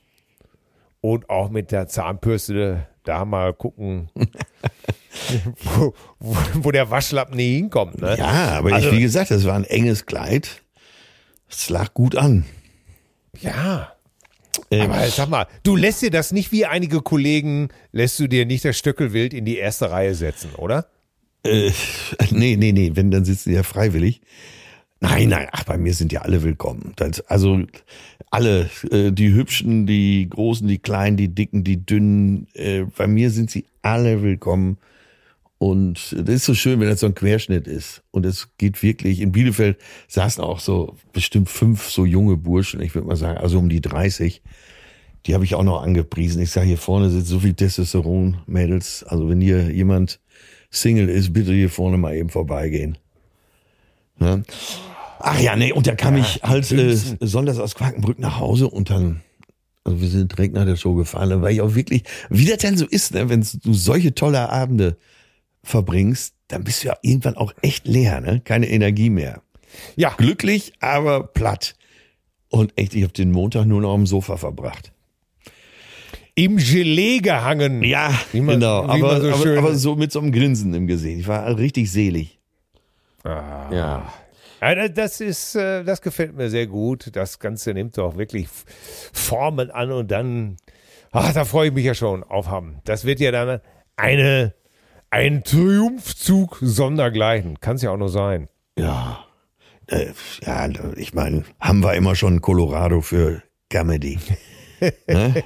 und auch mit der Zahnbürste da mal gucken, wo, wo, wo der Waschlappen nie hinkommt. Ne? Ja, aber Also- ich, wie gesagt, das war ein enges Kleid. Es lag gut an. Ja. Ähm, Aber sag mal, du lässt dir das nicht wie einige Kollegen, lässt du dir nicht das Stöckelwild in die erste Reihe setzen, oder? Äh, nee, nee, nee, wenn, dann sitzen die ja freiwillig. Nein, nein, ach, bei mir sind ja alle willkommen. Das, also alle, äh, die Hübschen, die Großen, die Kleinen, die Dicken, die Dünnen, äh, bei mir sind sie alle willkommen. Und das ist so schön, wenn das so ein Querschnitt ist. Und es geht wirklich, in Bielefeld saßen auch so bestimmt fünf so junge Burschen, ich würde mal sagen, also um die 30. Die habe ich auch noch angepriesen. Ich sage, hier vorne sitzt so viel Testosteron, Mädels. Also wenn hier jemand Single ist, bitte hier vorne mal eben vorbeigehen. Ne? Ach ja, nee, und da kam ich halt äh, sonntags aus Quakenbrück nach Hause und dann, also wir sind direkt nach der Show gefahren, da war ich auch wirklich, wie das denn so ist, ne, wenn du solche tolle Abende verbringst, dann bist du ja irgendwann auch echt leer, ne? Keine Energie mehr. Ja. Glücklich, aber platt. Und echt, ich habe den Montag nur noch am Sofa verbracht. Im Gelee gehangen. Ja, man- genau. Aber, so aber, aber so mit so einem Grinsen im Gesicht. Ich war richtig selig. Ah. Ja. Das ist, äh, das gefällt mir sehr gut. Das Ganze nimmt doch wirklich Formen an und dann, ach, da freue ich mich ja schon auf haben. Das wird ja dann eine, ein Triumphzug sondergleichen. Kann es ja auch nur sein. Ja. Äh, ja, ich meine, haben wir immer schon Colorado für Comedy. ne?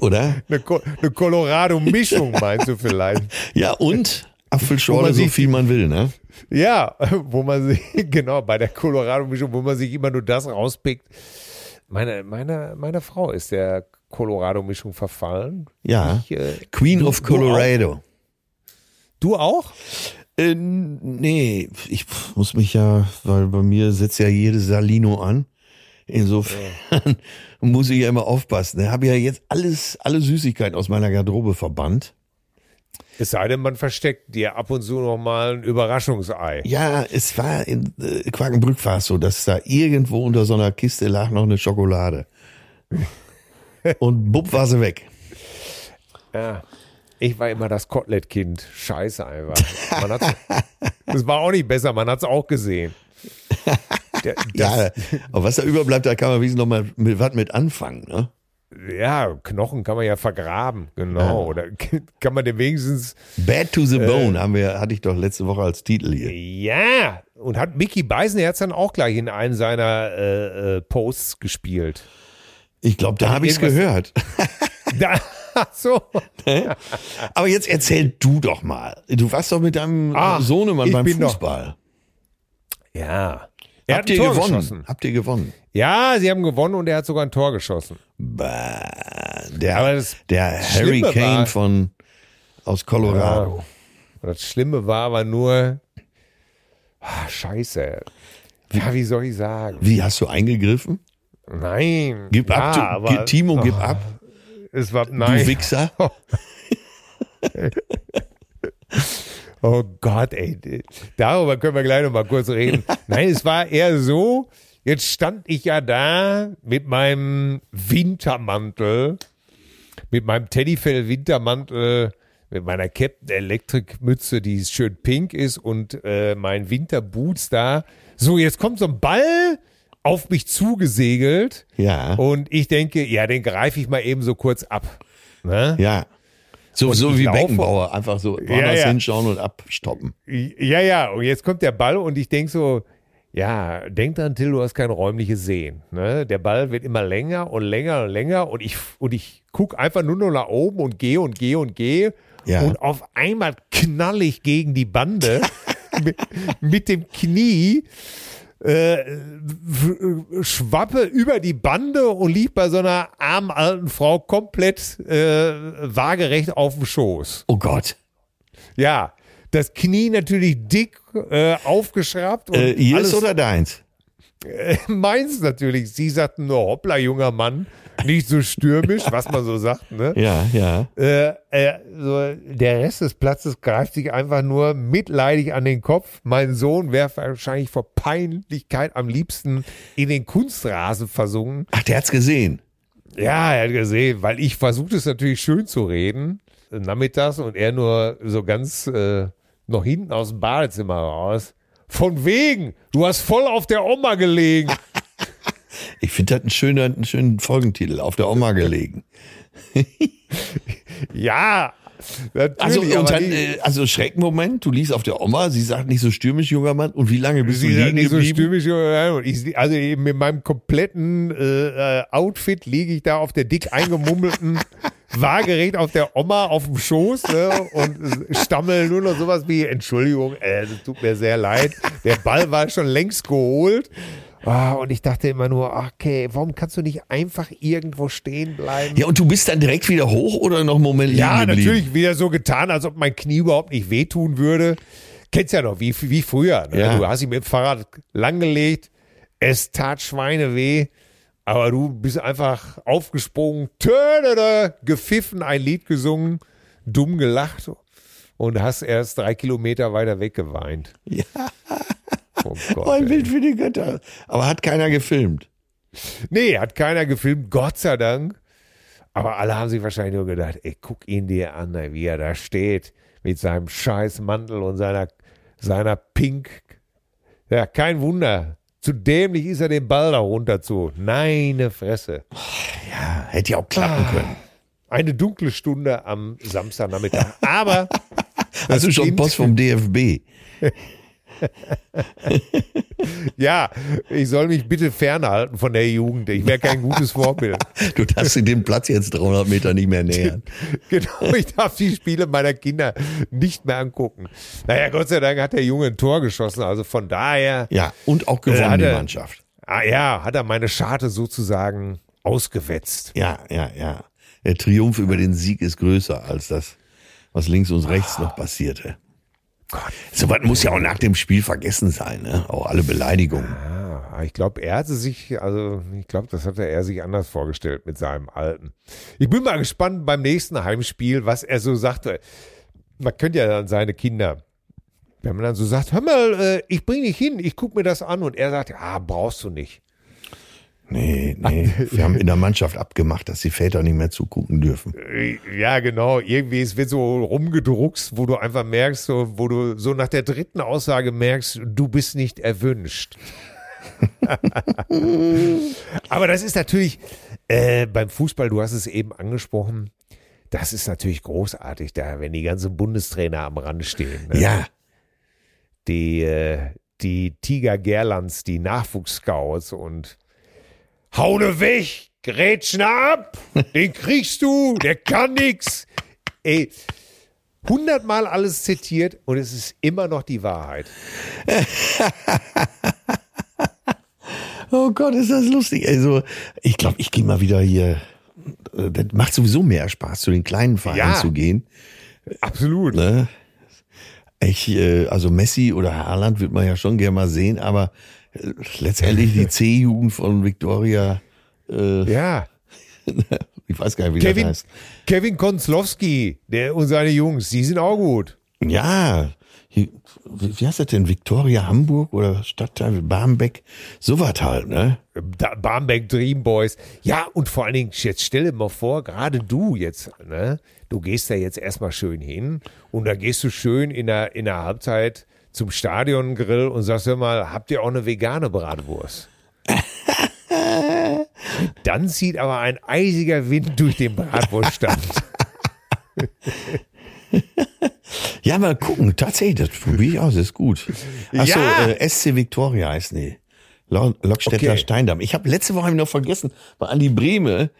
Oder? Eine, Co eine Colorado-Mischung meinst du vielleicht? Ja, und Apfelschorle, so viel man will, ne? Ja, wo man sich, genau, bei der Colorado-Mischung, wo man sich immer nur das rauspickt. Meine, meine, meine Frau ist der Colorado-Mischung verfallen. Ja. Ich, äh, Queen du- of du auch? Colorado. Du auch? Äh, nee, ich muss mich ja, weil bei mir setzt ja jede Salino an. Insofern muss ich ja immer aufpassen. Ich habe ja jetzt alles, alle Süßigkeiten aus meiner Garderobe verbannt. Es sei denn, man versteckt dir ab und zu noch mal ein Überraschungsei. Ja, es war in äh, Quakenbrück war es so, dass da irgendwo unter so einer Kiste lag noch eine Schokolade. Und bupp war sie weg. Ja. Ich war immer das Kotelettkind. Scheiße einfach. Das war auch nicht besser, man hat es auch gesehen. Der, Ja, aber was da überbleibt, da kann man wenigstens noch mal mit was mit anfangen, ne? Ja. Knochen kann man ja vergraben, genau. Oder kann man den wenigstens Bad to Äh. the Bone haben wir, hatte ich doch letzte Woche als Titel hier. Ja, und hat Mickey Beisenherz dann auch gleich in einem seiner äh, äh, Posts gespielt. Ich glaube, da habe ich es gehört. Da, ach so. Aber jetzt erzähl du doch mal. Du warst doch mit deinem Ah, Sohnemann beim bin doch- Fußball. Ja. Er Habt ihr Tor gewonnen? geschossen. Habt ihr gewonnen? Ja, sie haben gewonnen und er hat sogar ein Tor geschossen. Bah, der der Hurricane von aus Colorado. Und das Schlimme war aber nur, ah, scheiße. Ja, wie soll ich sagen? Wie hast du eingegriffen? Nein. Gib ja, ab, du, aber, Timo, gib oh, ab. Es war, Du nein. Wichser. Oh Gott, ey. Darüber können wir gleich noch mal kurz reden. Nein, es war eher so, jetzt stand ich ja da mit meinem Wintermantel, mit meinem Teddyfell-Wintermantel, mit meiner Captain Electric Mütze, die schön pink ist und äh, mein Winterboots da. So, jetzt kommt so ein Ball auf mich zugesegelt Ja. und ich denke, ja, den greife ich mal eben so kurz ab. Ne? Ja. So, Und so wie laufe- Beckenbauer. Einfach so woanders ja. hinschauen und abstoppen. Ja, ja, und jetzt kommt der Ball und ich denke so, ja, denk dran, Till, du hast kein räumliches Sehen. Ne? Der Ball wird immer länger und länger und länger und ich, und ich gucke einfach nur noch nach oben und gehe und gehe und gehe. Ja. Und auf einmal knall ich gegen die Bande mit, mit dem Knie. Äh, schwappe über die Bande und lieg bei so einer armen alten Frau komplett äh, waagerecht auf dem Schoß. Oh Gott. Ja, das Knie natürlich dick äh, aufgeschraubt und Äh, ihrs alles oder deins? meins natürlich. Sie sagten nur, hoppla, junger Mann, nicht so stürmisch, was man so sagt, ne? Ja, ja. Äh, äh, so, der Rest des Platzes greift sich einfach nur mitleidig an den Kopf. Mein Sohn wäre wahrscheinlich vor Peinlichkeit am liebsten in den Kunstrasen versunken. Ach, der hat's gesehen. Ja, er hat gesehen, weil ich versuchte es natürlich schön zu reden, äh, nachmittags, und er nur so ganz äh, noch hinten aus dem Badezimmer raus. Von wegen, du hast voll auf der Oma gelegen. Ich finde das einen schönen, einen schönen Folgentitel, auf der Oma gelegen. Ja, natürlich. Also, und dann, äh, also Schreckmoment, du liegst auf der Oma, sie sagt nicht so stürmisch, junger Mann, und wie lange bist Sie du liegen nicht so stürmisch. ja, und Ich, also eben mit meinem kompletten äh, äh, Outfit liege ich da auf der dick eingemummelten, waagerecht auf der Oma auf dem Schoß ne, und äh, stammel nur noch sowas wie, Entschuldigung, äh, das tut mir sehr leid. Der Ball war schon längst geholt. Ah, und ich dachte immer nur, okay, warum kannst du nicht einfach irgendwo stehen bleiben? Ja, und du bist dann direkt wieder hoch oder noch einen Moment liegen Ja, geblieben? natürlich wieder so getan, als ob mein Knie überhaupt nicht wehtun würde. Kennst ja noch, wie, wie früher. Ne? Ja. Du hast ihn mit dem Fahrrad langgelegt, es tat Schweine weh, aber du bist einfach aufgesprungen, tödede, gepfiffen, ein Lied gesungen, dumm gelacht und hast erst drei Kilometer weiter weg geweint. Ja. Oh Gott. Ein. Bild für die Götter. Aber hat keiner gefilmt. Nee, hat keiner gefilmt, Gott sei Dank. Aber alle haben sich wahrscheinlich nur gedacht, ey, guck ihn dir an, wie er da steht, mit seinem scheiß Mantel und seiner, seiner Pink. Ja, kein Wunder. Zu dämlich ist er den Ball da runter zu. Neine Fresse. Ja, hätte ja auch klappen können. Eine dunkle Stunde am Samstagnachmittag. Aber Hast du schon Post vom DFB? ja, ich soll mich bitte fernhalten von der Jugend. Ich wäre kein gutes Vorbild. Du darfst den Platz jetzt 300 Meter nicht mehr nähern. Genau, ich darf die Spiele meiner Kinder nicht mehr angucken. Naja, Gott sei Dank hat der Junge ein Tor geschossen, also von daher, Ja, und auch gewonnen, die er- Mannschaft. ah, ja, hat er meine Scharte sozusagen ausgewetzt. Ja, ja, ja. Der Triumph über den Sieg ist größer als das, was links und rechts noch passierte. So was muss ja auch nach dem Spiel vergessen sein, ne? Auch alle Beleidigungen. Ah, ich glaube, er hatte sich, also ich glaube, das hatte er sich anders vorgestellt mit seinem Alten. Ich bin mal gespannt beim nächsten Heimspiel, was er so sagte. Man könnte ja dann seine Kinder, wenn man dann so sagt, hör mal, äh, ich bring dich hin, ich guck mir das an und er sagt, ja, brauchst du nicht. Nee, nee. Wir haben in der Mannschaft abgemacht, dass die Väter nicht mehr zugucken dürfen. Äh, Ja, genau. Irgendwie, es wird so rumgedruckst, wo du einfach merkst, so, wo du so nach der dritten Aussage merkst, du bist nicht erwünscht. Aber das ist natürlich äh, beim Fußball, du hast es eben angesprochen, das ist natürlich großartig da, wenn die ganzen Bundestrainer am Rand stehen. Ne? Ja, Die, äh, die Tiger Gerlands, die Nachwuchsscouts und hau ne weg, grätschen ab, den kriegst du, der kann nix. Ey, hundertmal alles zitiert und es ist immer noch die Wahrheit. Oh Gott, ist das lustig. Also, ich glaube, ich gehe mal wieder hier. äh, Das macht sowieso mehr Spaß, zu den kleinen Vereinen Ja. zu gehen. Absolut. Ne? Ich, äh, also Messi oder Haaland wird man ja schon gerne mal sehen, aber letztendlich die C-Jugend von Victoria, äh, Ja. ich weiß gar nicht, wie Kevin, das heißt. Kevin Konslowski, der und seine Jungs, die sind auch gut. Ja, wie wie heißt das denn? Victoria Hamburg oder Stadtteil Barmbek? So was halt, ne? Barmbek Dream Boys. Ja, und vor allen Dingen, jetzt stell dir mal vor, gerade du jetzt, ne? Du gehst da jetzt erstmal schön hin und da gehst du schön in der, in der Halbzeit zum Stadiongrill und sagst hör mal, habt ihr auch eine vegane Bratwurst? Dann zieht aber ein eisiger Wind durch den Bratwurststand. Ja, mal gucken, tatsächlich, das probiere ich aus, ist gut. Achso, Ja. äh, SC Victoria heißt nee. Lo- Lockstädter Okay. Steindamm. Ich habe letzte Woche hab noch vergessen, bei Andi Brehme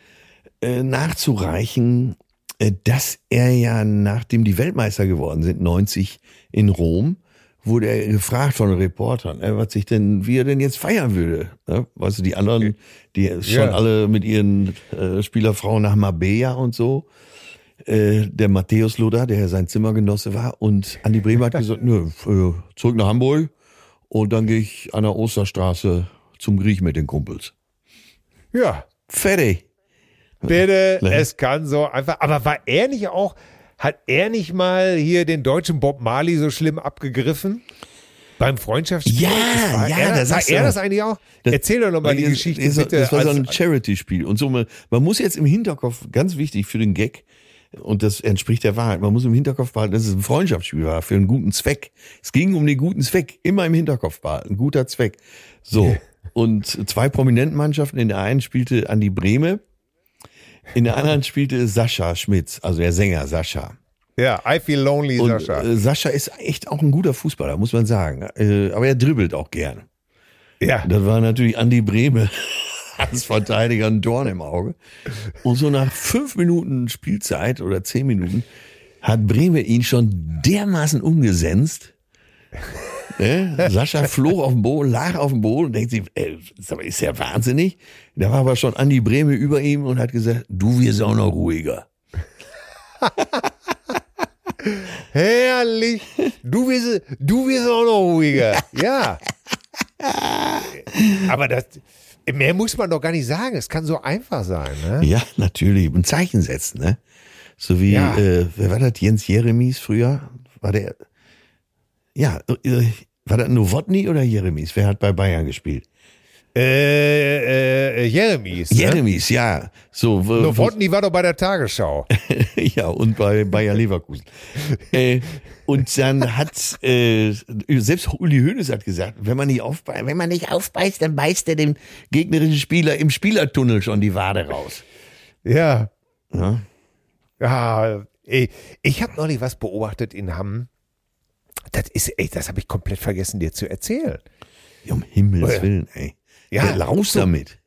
äh, nachzureichen, äh, dass er ja, nachdem die Weltmeister geworden sind, 90 in Rom, wurde er gefragt von Reportern, äh, was sich denn, wie er denn jetzt feiern würde. Ne? Weißt du, die anderen, die schon Ja. alle mit ihren äh, Spielerfrauen nach Marbella und so. Äh, der Matthäus Loder, der sein Zimmergenosse war, und Andi Bremer hat gesagt, nö, äh, zurück nach Hamburg und dann gehe ich an der Osterstraße zum Griech mit den Kumpels. Ja, Fertig. bitte, es kann so einfach. Aber war er nicht auch, hat er nicht mal hier den deutschen Bob Marley so schlimm abgegriffen? Beim Freundschaftsspiel? Ja, Das war ja, er, da war er das eigentlich auch? Das- Erzähl doch nochmal die Das- Geschichte das, bitte. Das war so ein Charity-Spiel. Und so, man, man muss jetzt im Hinterkopf, ganz wichtig für den Gag, und das entspricht der Wahrheit, man muss im Hinterkopf behalten, dass es ein Freundschaftsspiel war, für einen guten Zweck. Es ging um den guten Zweck, immer im Hinterkopf behalten, guter Zweck. So, Und zwei prominenten Mannschaften. In der einen spielte Andi Brehme, in der anderen spielte Sascha Schmitz, also der Sänger Sascha. Ja, I feel lonely, Und Sascha. Äh, Sascha ist echt auch ein guter Fußballer, muss man sagen. Äh, aber er dribbelt auch gern. ja. Das war natürlich Andi Brehme als Verteidiger ein Dorn im Auge. Und so nach fünf Minuten Spielzeit oder zehn Minuten hat Brehme ihn schon dermaßen umgesenzt. Ne? Sascha flog auf dem Boden, lag auf dem Boden und denkt sich, ey, ist ja wahnsinnig. Da war aber schon Andi Brehme über ihm und hat gesagt, du wirst auch noch ruhiger. Herrlich. Du wirst, du wirst auch noch ruhiger. Ja. Aber das, mehr muss man doch gar nicht sagen. Es kann so einfach sein, ne? Ja, natürlich. Ein Zeichen setzen, ne? So wie, Ja. äh, wer war das? Jens Jeremies früher? War der, ja, äh, war das Nowotny oder Jeremies? Wer hat bei Bayern gespielt? Äh, äh, Jeremies. Ne? Jeremies, ja. So, wo- Novotny war doch bei der Tagesschau. ja, und bei Bayer Leverkusen. äh, und dann hat, äh, selbst Uli Hoeneß hat gesagt, wenn man nicht aufbeißt, wenn man nicht aufbeißt, dann beißt er dem gegnerischen Spieler im Spielertunnel schon die Wade raus. Ja. Ja. Ja, ey, ich habe neulich was beobachtet in Hamm. Das ist, ey, das habe ich komplett vergessen, dir zu erzählen. Ja, um Himmels Ja. Willen, ey. Ja, Ja, so- damit.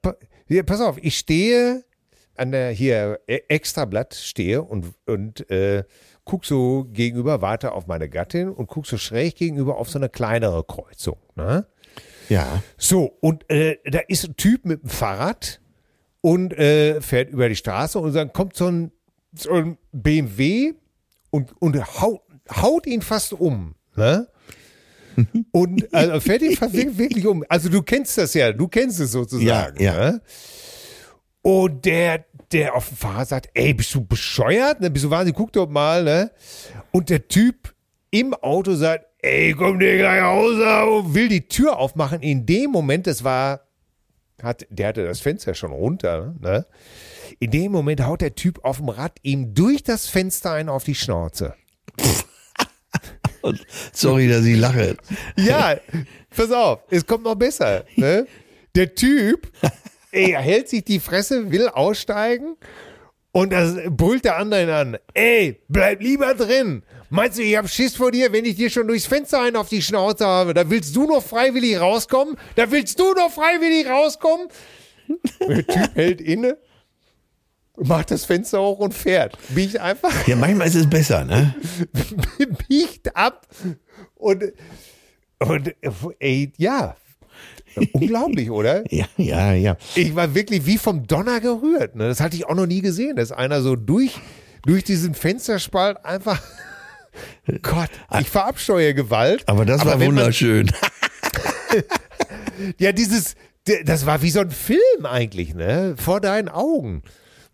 Hier, pass auf, ich stehe an der hier E- Extrablatt stehe und und äh, guck so gegenüber, warte auf meine Gattin und guck so schräg gegenüber auf so eine kleinere Kreuzung. Ne? Ja. So und äh, da ist ein Typ mit dem Fahrrad und äh, fährt über die Straße und dann kommt so ein, so ein BMW und und haut, haut ihn fast um. Ne? Und also fährt ihn wirklich um. Also du kennst das ja, du kennst es sozusagen. Ja, ja. Ne? Und der, der auf dem Fahrrad sagt, ey, bist du bescheuert? Ne? Bist du wahnsinnig? Guck doch mal, ne? Und der Typ im Auto sagt, ey, komm dir gleich raus und will die Tür aufmachen. In dem Moment, das war, hat, der hatte das Fenster schon runter, ne? In dem Moment haut der Typ auf dem Rad ihm durch das Fenster ein auf die Schnauze. Und sorry, dass ich lache. Ja, pass auf, es kommt noch besser. Ne? Der Typ, ey, hält sich die Fresse, will aussteigen und das brüllt der andere ihn an. Ey, bleib lieber drin. Meinst du, ich hab Schiss vor dir, wenn ich dir schon durchs Fenster einen auf die Schnauze habe? Da willst du noch freiwillig rauskommen? Da willst du noch freiwillig rauskommen? Der Typ hält inne, macht das Fenster hoch und fährt. Biegt einfach Ja, manchmal ist es besser, ne? biegt ab und, und ey, ja, unglaublich, oder? Ja, ja, ja. Ich war wirklich wie vom Donner gerührt. Ne? Das hatte ich auch noch nie gesehen, dass einer so durch, durch diesen Fensterspalt einfach. Gott, ich verabscheue Gewalt. Aber das war wenn man- wunderschön. Ja, dieses, das war wie so ein Film eigentlich, ne? Vor deinen Augen.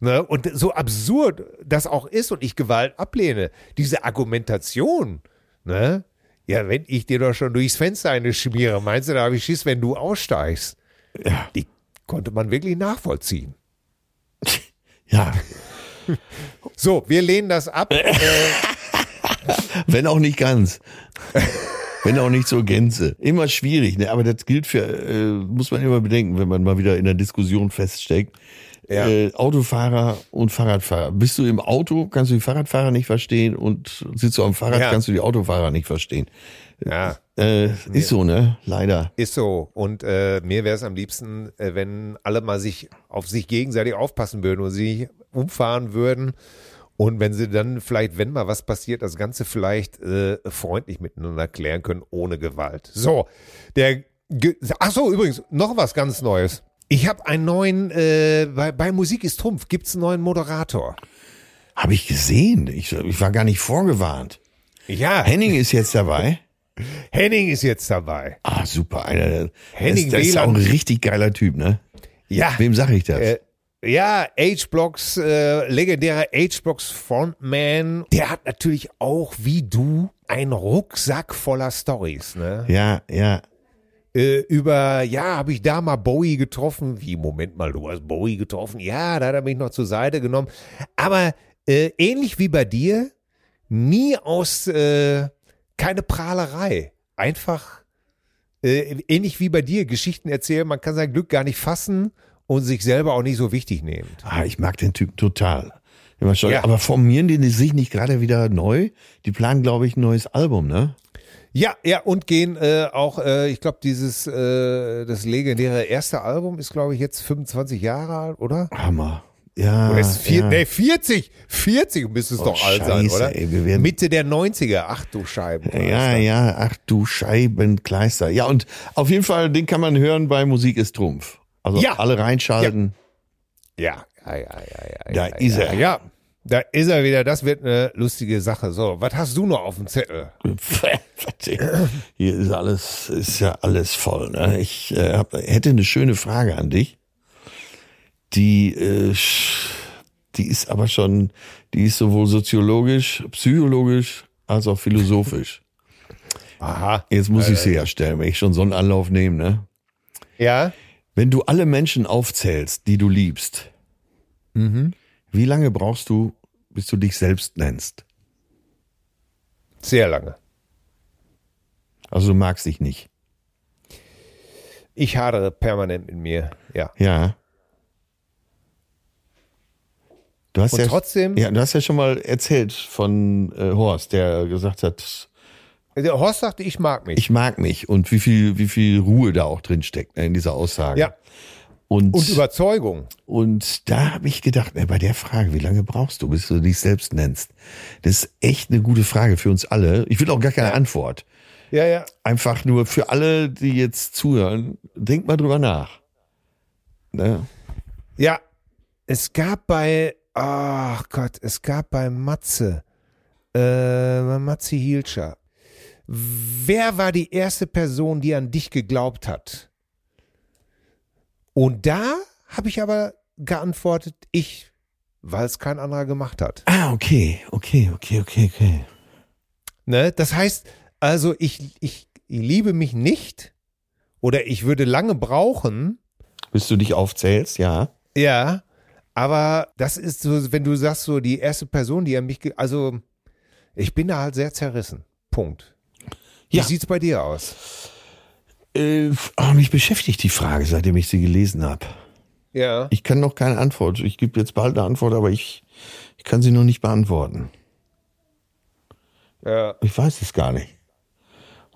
Ne? Und so absurd das auch ist und ich Gewalt ablehne, diese Argumentation, ne? Ja, wenn ich dir doch schon durchs Fenster eine schmiere, meinst du, da habe ich Schiss, wenn du aussteigst? Ja. Die konnte man wirklich nachvollziehen. Ja. So, wir lehnen das ab. äh, Wenn auch nicht ganz. Wenn auch nicht zur Gänze. Immer schwierig, ne? Aber das gilt für, äh, muss man immer bedenken, wenn man mal wieder in der Diskussion feststeckt. Ja. Äh, Autofahrer und Fahrradfahrer. Bist du im Auto, kannst du die Fahrradfahrer nicht verstehen und sitzt du am Fahrrad, Ja. kannst du die Autofahrer nicht verstehen. ja, Äh, ist so, ne? Leider. ist so. Und äh, mir wäre es am liebsten, äh, wenn alle mal sich auf sich gegenseitig aufpassen würden und sich umfahren würden. Und wenn sie dann vielleicht, wenn mal was passiert, das Ganze vielleicht äh, freundlich miteinander klären können, ohne Gewalt. So, der. Ge Ach so, übrigens, noch was ganz Neues. Ich habe einen neuen, äh, bei, bei Musik ist Trumpf, gibt's einen neuen Moderator. Habe ich gesehen. Ich, ich war gar nicht vorgewarnt. Ja, Henning ist jetzt dabei. Henning ist jetzt dabei. Ah, super. Einer, Henning das, das ist auch ein richtig geiler Typ, ne? Ja, Wem sag ich das? Äh, ja, H-Blocks, äh, legendärer H-Blocks Frontman, der hat natürlich auch wie du einen Rucksack voller Stories, ne? ja, ja. Äh, über, ja, habe ich da mal Bowie getroffen? Wie, Moment mal, du hast Bowie getroffen? Ja, da hat er mich noch zur Seite genommen. Aber äh, ähnlich wie bei dir, nie aus, äh, keine Prahlerei. Einfach äh, ähnlich wie bei dir, Geschichten erzählen, man kann sein Glück gar nicht fassen und sich selber auch nicht so wichtig nehmen. Ah, ich mag den Typ total. Ja. Aber formieren die sich nicht gerade wieder neu? Die planen, glaube ich, ein neues Album, ne? Ja, ja, und gehen äh, auch, äh, ich glaube, dieses, äh, das legendäre erste Album ist, glaube ich, jetzt 25 Jahre alt, oder? Hammer. Ja. Oder ist vier, ja. nee, 40, 40 müsste es Oh, doch alt sein, Scheiße, oder? ey, wir werden- Mitte der 90er, ach du Scheiben. Ja, ja, ach du Scheibenkleister. Ja, und auf jeden Fall, den kann man hören bei Musik ist Trumpf. Also Ja. alle reinschalten. Ja, ja, ja, ja, ja. Da ja, ist ja. er. Ja, da ist er wieder. Das wird eine lustige Sache. So, was hast du noch auf dem Zettel? Hier ist alles, ist ja alles voll. Ne? Ich äh, hab, hätte eine schöne Frage an dich. Die, äh, die ist aber schon, die ist sowohl soziologisch, psychologisch als auch philosophisch. Aha. Jetzt muss ich sie ja stellen, wenn ich schon so einen Anlauf nehme. Ne? Ja? Wenn du alle Menschen aufzählst, die du liebst, wie lange brauchst du, bis du dich selbst nennst? Sehr lange. Also du magst dich nicht. Ich hadere permanent mit mir. Ja. Ja. Du hast Und ja, trotzdem- Ja, du hast ja schon mal erzählt von äh, Horst, der gesagt hat, Der Horst sagte, ich mag mich. ich mag mich und wie viel, wie viel Ruhe da auch drin steckt ne, in dieser Aussage. ja. Und, Und Überzeugung. und da habe ich gedacht, ne, bei der Frage, wie lange brauchst du, bis du dich selbst nennst? Das ist echt eine gute Frage für uns alle. Ich will auch gar keine Antwort. Ja, ja. Einfach nur für alle, die jetzt zuhören, denkt mal drüber nach. Ne? Ja. Es gab bei, ach Gott, es gab bei Matze, äh, Matze Hielscher. Wer war die erste Person, die an dich geglaubt hat? Und da habe ich aber geantwortet, ich, weil es kein anderer gemacht hat. Ah, okay, okay, okay, okay, okay. Ne? Das heißt, also ich, ich, ich liebe mich nicht oder ich würde lange brauchen, Bis du dich aufzählst, ja. ja, aber das ist so, wenn du sagst, so die erste Person, die an mich, also ich bin da halt sehr zerrissen. Punkt. Wie Ja. sieht's bei dir aus? Äh, ah, mich beschäftigt die Frage, seitdem ich sie gelesen habe. Ja. Ich kann noch keine Antwort. Ich gebe jetzt bald eine Antwort, aber ich, ich kann sie noch nicht beantworten. ja. Ich weiß es gar nicht.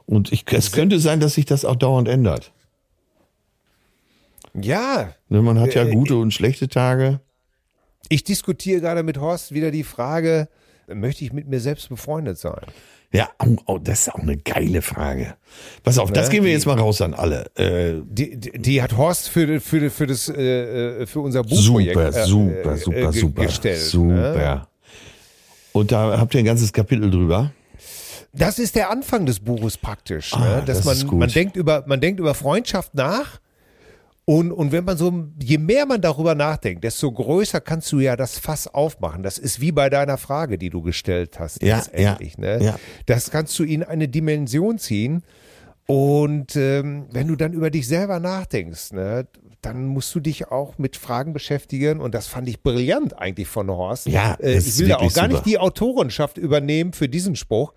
Und ich, es könnte sein, dass sich das auch dauernd ändert. Ja, Ne, Man hat ja Äh, gute und schlechte Tage. ich diskutiere gerade mit Horst wieder die Frage, möchte ich mit mir selbst befreundet sein? Ja, oh, das ist auch eine geile Frage. Pass auf, das Ne, gehen wir die- jetzt mal raus an alle. Äh, Die, die, die hat Horst für, für, für, das, äh, für unser Buchprojekt super, äh, super, äh, super, äh, super, gestellt. super. Ne? Und da habt ihr ein ganzes Kapitel drüber. Das ist der Anfang des Buches praktisch, Ah, ne? dass das man, man denkt über man denkt über Freundschaft nach und, und wenn man so je mehr man darüber nachdenkt, desto größer kannst du ja das Fass aufmachen. Das ist wie bei deiner Frage, die du gestellt hast Ja, letztendlich, ja, ne? ja. Das kannst du in eine Dimension ziehen und ähm, wenn du dann über dich selber nachdenkst, ne, dann musst du dich auch mit Fragen beschäftigen und das fand ich brillant eigentlich von Horst. Ja, äh, ich will da auch gar super. nicht die Autorenschaft übernehmen für diesen Spruch.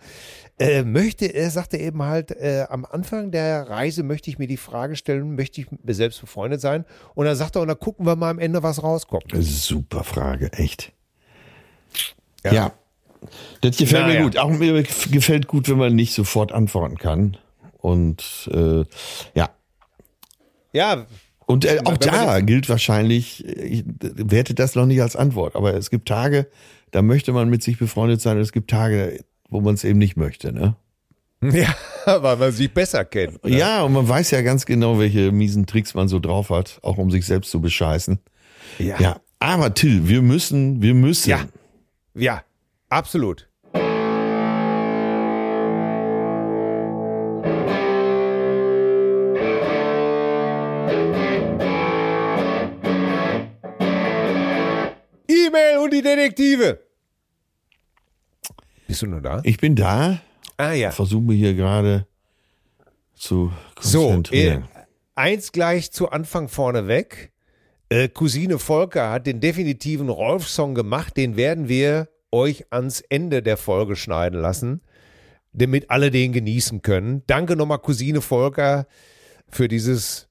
Äh, möchte, er sagte eben halt, äh, am Anfang der Reise möchte ich mir die Frage stellen, möchte ich mit mir selbst befreundet sein? Und dann sagt er, und dann gucken wir mal am Ende, was rauskommt. Super Frage, echt. Ja. Ja. Das gefällt mir Naja. gut. Auch mir gefällt gut, wenn man nicht sofort antworten kann. Und äh, ja. Ja, Und äh, auch da gilt wahrscheinlich, ich werte das noch nicht als Antwort, aber es gibt Tage, da möchte man mit sich befreundet sein, und es gibt Tage, wo man es eben nicht möchte, ne? ja, weil man sich besser kennt. Ne? Ja, und man weiß ja ganz genau, welche miesen Tricks man so drauf hat, auch um sich selbst zu bescheißen. Ja. Ja, aber Till, wir müssen, wir müssen. Ja. Ja, absolut. Die Detektive. Bist du nur da? Ich bin da, Ah ja. versuche mich hier gerade zu So, äh, konzentrieren. eins gleich zu Anfang vorneweg. Äh, Cousine Volker hat den definitiven Rolf-Song gemacht. Den werden wir euch ans Ende der Folge schneiden lassen. damit alle den genießen können. Danke nochmal, Cousine Volker, für dieses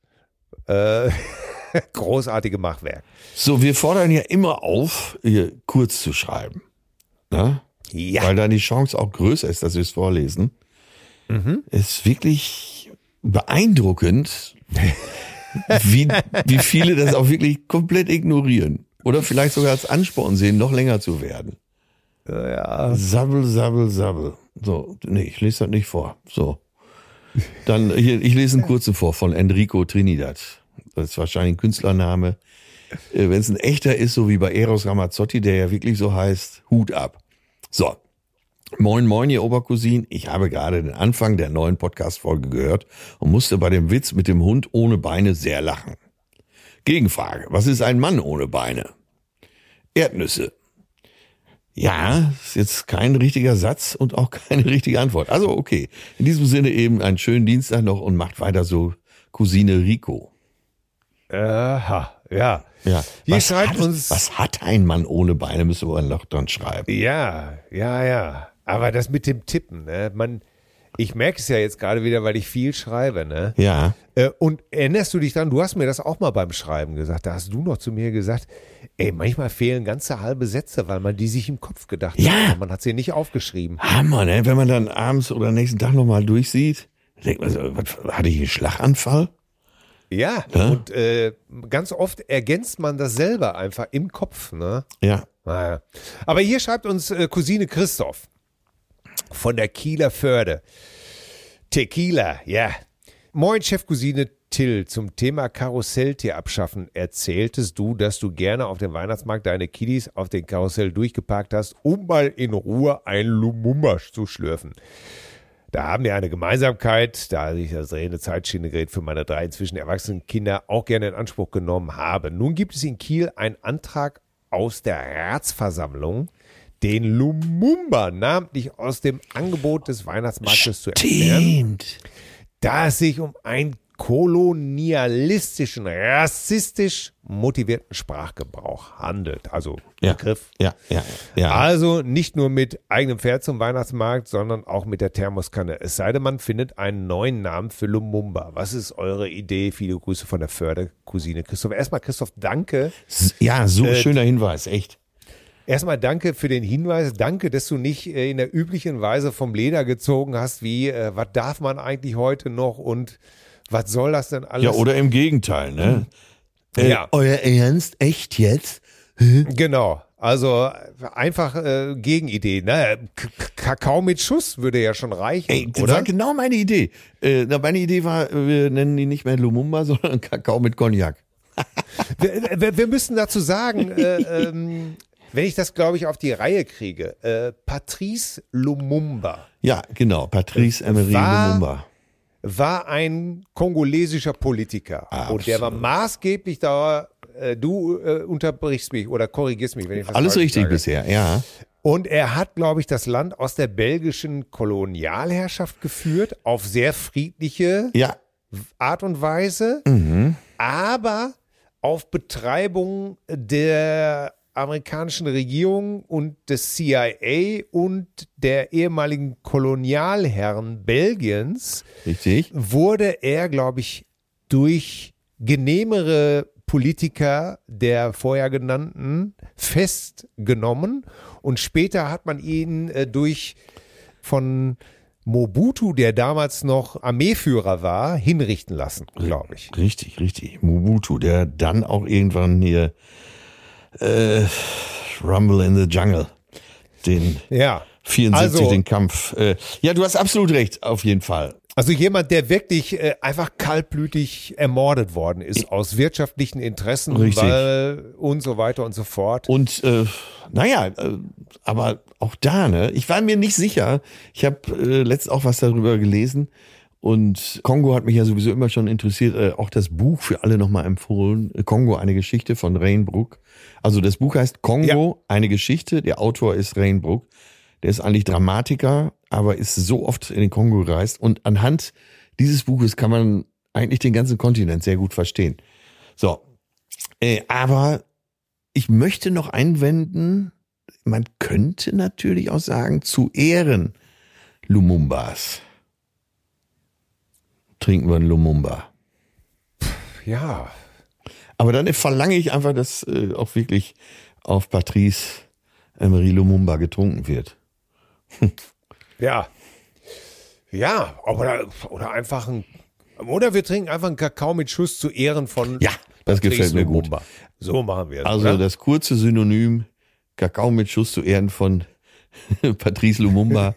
äh, großartige Machwerk. So, wir fordern ja immer auf, hier kurz zu schreiben. Ne? Ja. Weil dann die Chance auch größer ist, dass wir es vorlesen. Ist wirklich beeindruckend, wie, wie viele das auch wirklich komplett ignorieren. Oder vielleicht sogar als Ansporn sehen, noch länger zu werden. ja. Sabbel, sabbel, sabbel. So, nee, ich lese das nicht vor. So. Dann, hier, ich lese einen kurzen vor von Enrico Trinidad. Das ist wahrscheinlich ein Künstlername. Äh, Wenn es ein echter ist, so wie bei Eros Ramazzotti, der ja wirklich so heißt, Hut ab. So. Moin, moin, ihr Obercousin. Ich habe gerade den Anfang der neuen Podcast-Folge gehört und musste bei dem Witz mit dem Hund ohne Beine sehr lachen. Gegenfrage. Was ist ein Mann ohne Beine? Erdnüsse. Ja, ist jetzt kein richtiger Satz und auch keine richtige Antwort. Also okay. In diesem Sinne eben einen schönen Dienstag noch und macht weiter so Cousine Rico. Aha, ja. Ja. Hier was schreibt hat, uns- Was hat ein Mann ohne Beine, müssen wir noch dran schreiben. Ja, ja, ja. Aber das mit dem Tippen, ne? Man, ich merke es ja jetzt gerade wieder, weil ich viel schreibe, ne? Ja. Äh, Und erinnerst du dich dran, du hast mir das auch mal beim Schreiben gesagt, da hast du noch zu mir gesagt, ey, manchmal fehlen ganze halbe Sätze, weil man die sich im Kopf gedacht Ja. hat. Man hat sie nicht aufgeschrieben. Hammer, ne? Wenn man dann abends oder nächsten Tag nochmal durchsieht, denkt man so, was, hatte ich einen Schlaganfall? Ja, Ja. und äh, ganz oft ergänzt man das selber einfach im Kopf, ne? Ja. Naja. Aber hier schreibt uns äh, Cousine Christoph von der Kieler Förde. Tequila, ja. Moin, Chefcousine Till. Zum Thema Karusselltier abschaffen erzähltest du, dass du gerne auf dem Weihnachtsmarkt deine Kiddies auf den Karussell durchgeparkt hast, um mal in Ruhe ein Lumumba zu schlürfen. Da haben wir eine Gemeinsamkeit, da ich das drehende Zeitschienegerät für meine drei inzwischen erwachsenen Kinder auch gerne in Anspruch genommen habe. Nun gibt es in Kiel einen Antrag aus der Ratsversammlung, den Lumumba namentlich aus dem Angebot des Weihnachtsmarktes zu entfernen, Stimmt. da es sich um einen kolonialistischen, rassistisch motivierten Sprachgebrauch handelt. Also Ja. Begriff Ja, ja, ja. also nicht nur mit eigenem Pferd zum Weihnachtsmarkt, sondern auch mit der Thermoskanne. Es sei denn, man findet einen neuen Namen für Lumumba. Was ist eure Idee? Viele Grüße von der Fördercousine Christoph. Erstmal, Christoph, danke. Ja, so Äh, schöner Hinweis, echt. Erstmal danke für den Hinweis. Danke, dass du nicht äh, in der üblichen Weise vom Leder gezogen hast, wie, äh, was darf man eigentlich heute noch und was soll das denn alles? Ja, oder im Gegenteil, ne? Äh, Ja. Euer Ernst? Echt jetzt? Genau. Also einfach äh, Gegenidee. Ne? K Kakao mit Schuss würde ja schon reichen, Ey, das oder? war genau meine Idee. Äh, na, meine Idee war, wir nennen die nicht mehr Lumumba, sondern Kakao mit Cognac. Wir, wir, wir müssen dazu sagen, äh, ähm, wenn ich das, glaube ich, auf die Reihe kriege, äh, Patrice Lumumba Ja, genau. Patrice Emery War- Lumumba. War ein kongolesischer Politiker und der war maßgeblich da. Äh, du äh, unterbrichst mich oder korrigierst mich, wenn ich was Alles richtig sage. bisher, ja. Und er hat, glaube ich, das Land aus der belgischen Kolonialherrschaft geführt auf sehr friedliche Ja, Art und Weise, aber auf Betreibung der amerikanischen Regierung und des CIA und der ehemaligen Kolonialherren Belgiens richtig. wurde er, glaube ich, durch genehmere Politiker der vorher genannten festgenommen und später hat man ihn äh, durch von Mobutu, der damals noch Armeeführer war, hinrichten lassen, glaube ich. Richtig, richtig. Mobutu, der dann auch irgendwann hier äh, Rumble in the Jungle, den Ja. 74, Also- den Kampf. Äh, ja, du hast absolut recht, auf jeden Fall. Also jemand, der wirklich äh, einfach kaltblütig ermordet worden ist aus wirtschaftlichen Interessen Richtig. weil, und so weiter und so fort. Und äh, naja, äh, aber auch da, ne? Ich war mir nicht sicher. Ich habe äh, letzt auch was darüber gelesen. Und Kongo hat mich ja sowieso immer schon interessiert. Äh, auch das Buch für alle nochmal empfohlen. Äh, Kongo, eine Geschichte von Rainbrook. Also das Buch heißt Kongo, eine Geschichte. Der Autor ist Rainbrook. Der ist eigentlich Dramatiker, aber ist so oft in den Kongo gereist. Und anhand dieses Buches kann man eigentlich den ganzen Kontinent sehr gut verstehen. So. Äh, aber ich möchte noch einwenden, man könnte natürlich auch sagen, zu Ehren Lumumbas. Trinken wir einen Lumumba. Ja, Aber dann verlange ich einfach, dass äh, auch wirklich auf Patrice Emery Lumumba getrunken wird. ja. Ja, oder, oder einfach ein, oder wir trinken einfach einen Kakao mit Schuss zu Ehren von Ja, das Patrice gefällt mir gut. Lumumba. So machen wir es. Also oder? das kurze Synonym Kakao mit Schuss zu Ehren von Patrice Lumumba.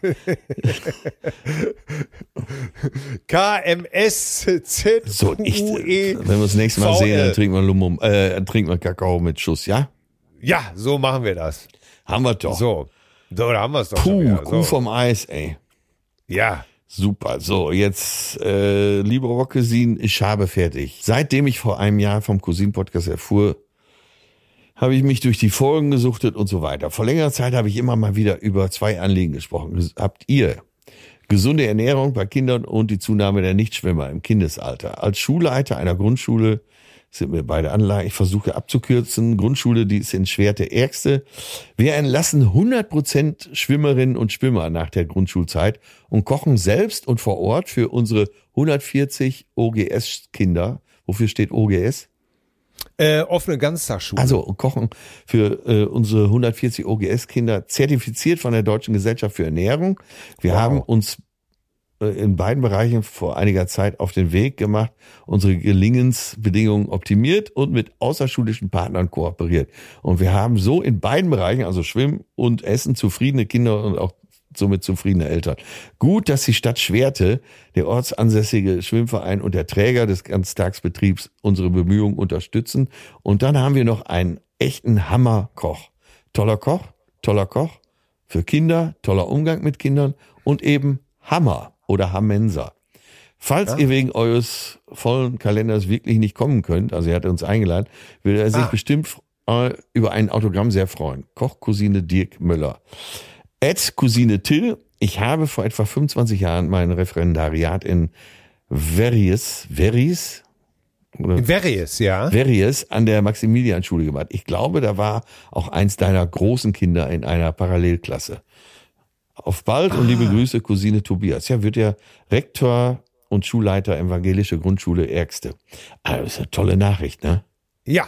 So, ich, wenn wir das nächste Mal sehen, dann trinken wir Lumumba, äh, trinken wir Kakao mit Schuss, ja? Ja, so machen wir das. Haben wir doch. So. So, da haben wir es doch Puh, wieder. Kuh So. vom Eis, ey. Ja. Super. So, jetzt, äh, liebe Rockcousine, ich habe fertig. Seitdem ich vor einem Jahr vom Cousin-Podcast erfuhr, habe ich mich durch die Folgen gesuchtet und so weiter. Vor längerer Zeit habe ich immer mal wieder über zwei Anliegen gesprochen. Ges- Habt ihr gesunde Ernährung bei Kindern und die Zunahme der Nichtschwimmer im Kindesalter? Als Schulleiter einer Grundschule sind mir beide Anlagen. Ich versuche abzukürzen. Grundschule, die ist in Schwert der ärgste. Wir entlassen 100 Prozent Schwimmerinnen und Schwimmer nach der Grundschulzeit und kochen selbst und vor Ort für unsere 140 OGS-Kinder. Wofür steht OGS? Äh, offene Ganztagsschule. Also kochen für äh, unsere 140 OGS-Kinder zertifiziert von der Deutschen Gesellschaft für Ernährung. Wir Wow. haben uns äh, in beiden Bereichen vor einiger Zeit auf den Weg gemacht, unsere Gelingensbedingungen optimiert und mit außerschulischen Partnern kooperiert. Und wir haben so in beiden Bereichen, also Schwimmen und Essen, zufriedene Kinder und auch somit zufriedene Eltern. Gut, dass die Stadt Schwerte, der ortsansässige Schwimmverein und der Träger des Ganztagsbetriebs unsere Bemühungen unterstützen. Und dann haben wir noch einen echten Hammerkoch. Toller Koch, toller Koch für Kinder, toller Umgang mit Kindern und eben Hammer oder Hammenser. Falls ihr wegen eures vollen Kalenders wirklich nicht kommen könnt, also er hat uns eingeladen, würde er sich Ah. bestimmt äh, über ein Autogramm sehr freuen. Kochcousine Dirk Müller. Ed Cousine Till, ich habe vor etwa 25 Jahren mein Referendariat in Verries, Verries, oder Verries, ja. Verries an der Maximilianschule gemacht. Ich glaube, da war auch eins deiner großen Kinder in einer Parallelklasse. Auf bald und liebe Grüße, Cousine Tobias. Ja, wird ja Rektor und Schulleiter evangelische Grundschule Ärgste. Ah, das ist eine tolle Nachricht, ne? Ja.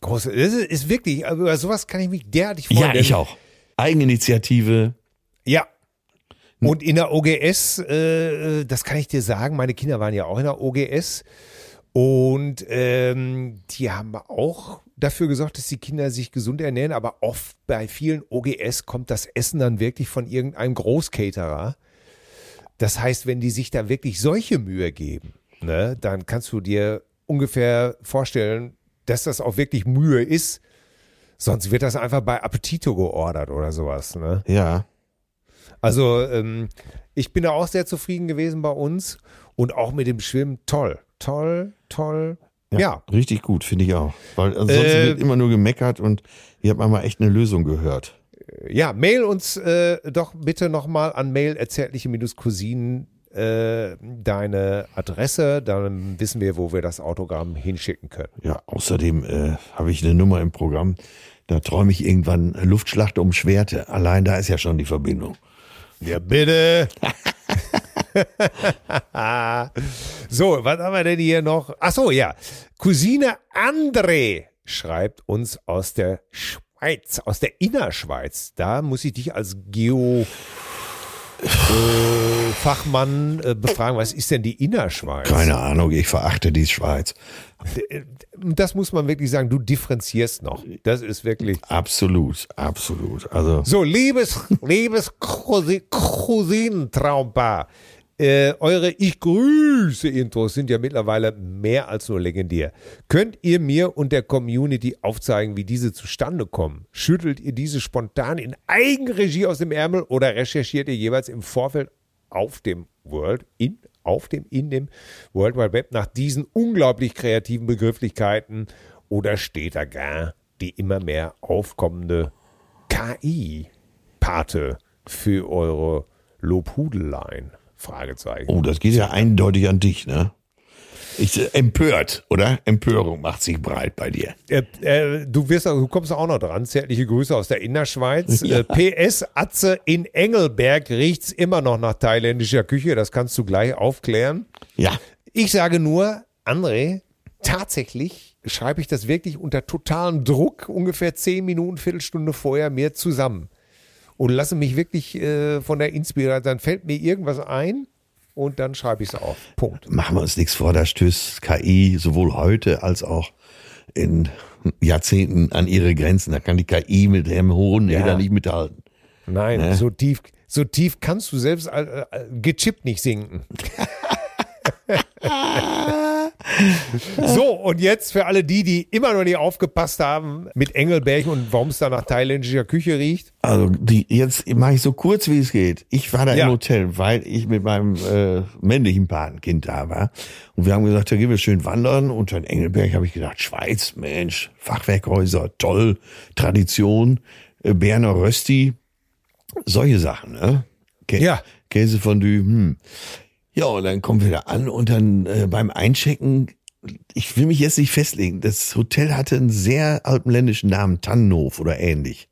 Große, das ist, ist wirklich, also über sowas kann ich mich derartig freuen. Ja, ich auch. Eigeninitiative. Ja. Und in der OGS, äh, das kann ich dir sagen, meine Kinder waren ja auch in der OGS und ähm, die haben auch dafür gesorgt, dass die Kinder sich gesund ernähren, aber oft bei vielen OGS kommt das Essen dann wirklich von irgendeinem Großcaterer. Das heißt, wenn die sich da wirklich solche Mühe geben, ne, dann kannst du dir ungefähr vorstellen, dass das auch wirklich Mühe ist. Sonst wird das einfach bei Appetito geordert oder sowas. Ne? Ja. Also ähm, ich bin da auch sehr zufrieden gewesen bei uns und auch mit dem Schwimmen toll, toll, toll. Ja, Richtig gut, finde ich auch. Weil ansonsten Äh, wird immer nur gemeckert und ihr habt mal echt eine Lösung gehört. ja, mail uns äh, doch bitte nochmal an mail erzärtliche-cousinen äh, deine Adresse, dann wissen wir, wo wir das Autogramm hinschicken können. Ja, außerdem äh, habe ich eine Nummer im Programm. Da träume ich irgendwann Luftschlacht um Schwerte. Allein da ist ja schon die Verbindung. Ja, bitte. so, was haben wir denn hier noch? Ach so, ja. Cousine André schreibt uns aus der Schweiz, aus der Innerschweiz. Da muss ich dich als Geo äh, Fachmann äh, befragen, was ist denn die Innerschweiz? Keine Ahnung, ich verachte die Schweiz. Das muss man wirklich sagen, du differenzierst noch. Das ist wirklich. Absolut, absolut. Also So, liebes, liebes Cousi- Cousinentraumpaar, äh, eure Ich grüße Intros sind ja mittlerweile mehr als nur legendär. Könnt ihr mir und der Community aufzeigen, wie diese zustande kommen? Schüttelt ihr diese spontan in Eigenregie aus dem Ärmel oder recherchiert ihr jeweils im Vorfeld auf dem World, in, auf dem, in dem World Wide Web nach diesen unglaublich kreativen Begrifflichkeiten oder steht da gar die immer mehr aufkommende KI-Pate für eure Lobhudeleien? Fragezeichen. Oh, das geht ja eindeutig an dich, ne? Ich, äh, empört, oder? Empörung macht sich breit bei dir. Äh, äh, du wirst, du kommst auch noch dran. Zärtliche Grüße aus der Innerschweiz. Ja. Äh, PS Atze in Engelberg riecht's immer noch nach thailändischer Küche. Das kannst du gleich aufklären. Ja. Ich sage nur, André, tatsächlich schreibe ich das wirklich unter totalem Druck, ungefähr zehn Minuten, Viertelstunde vorher mir zusammen. Und lasse mich wirklich äh, von der Inspiration, dann fällt mir irgendwas ein und dann schreibe ich es auf. Punkt. Machen wir uns nichts vor, da stößt KI sowohl heute als auch in Jahrzehnten an ihre Grenzen. Da kann die KI mit dem hohen Ja. Eder nicht mithalten. Nein, Ne? so tief, so tief kannst du selbst äh, äh, gechippt nicht sinken. so, und jetzt für alle die, die immer noch nicht aufgepasst haben mit Engelberg und warum es da nach thailändischer Küche riecht. Also die, jetzt mache ich so kurz, wie es geht. Ich war da Ja. im Hotel, weil ich mit meinem äh, männlichen Patenkind da war. Und wir haben gesagt, da gehen wir schön wandern. Und in Engelberg habe ich gedacht, Schweiz, Mensch, Fachwerkhäuser, toll, Tradition, äh, Berner Rösti, solche Sachen. Ne? Kä Ja. Käsefondue, hm. Ja, und dann kommen wir da an und dann äh, beim Einchecken, ich will mich jetzt nicht festlegen, das Hotel hatte einen sehr alpenländischen Namen, Tannenhof oder ähnlich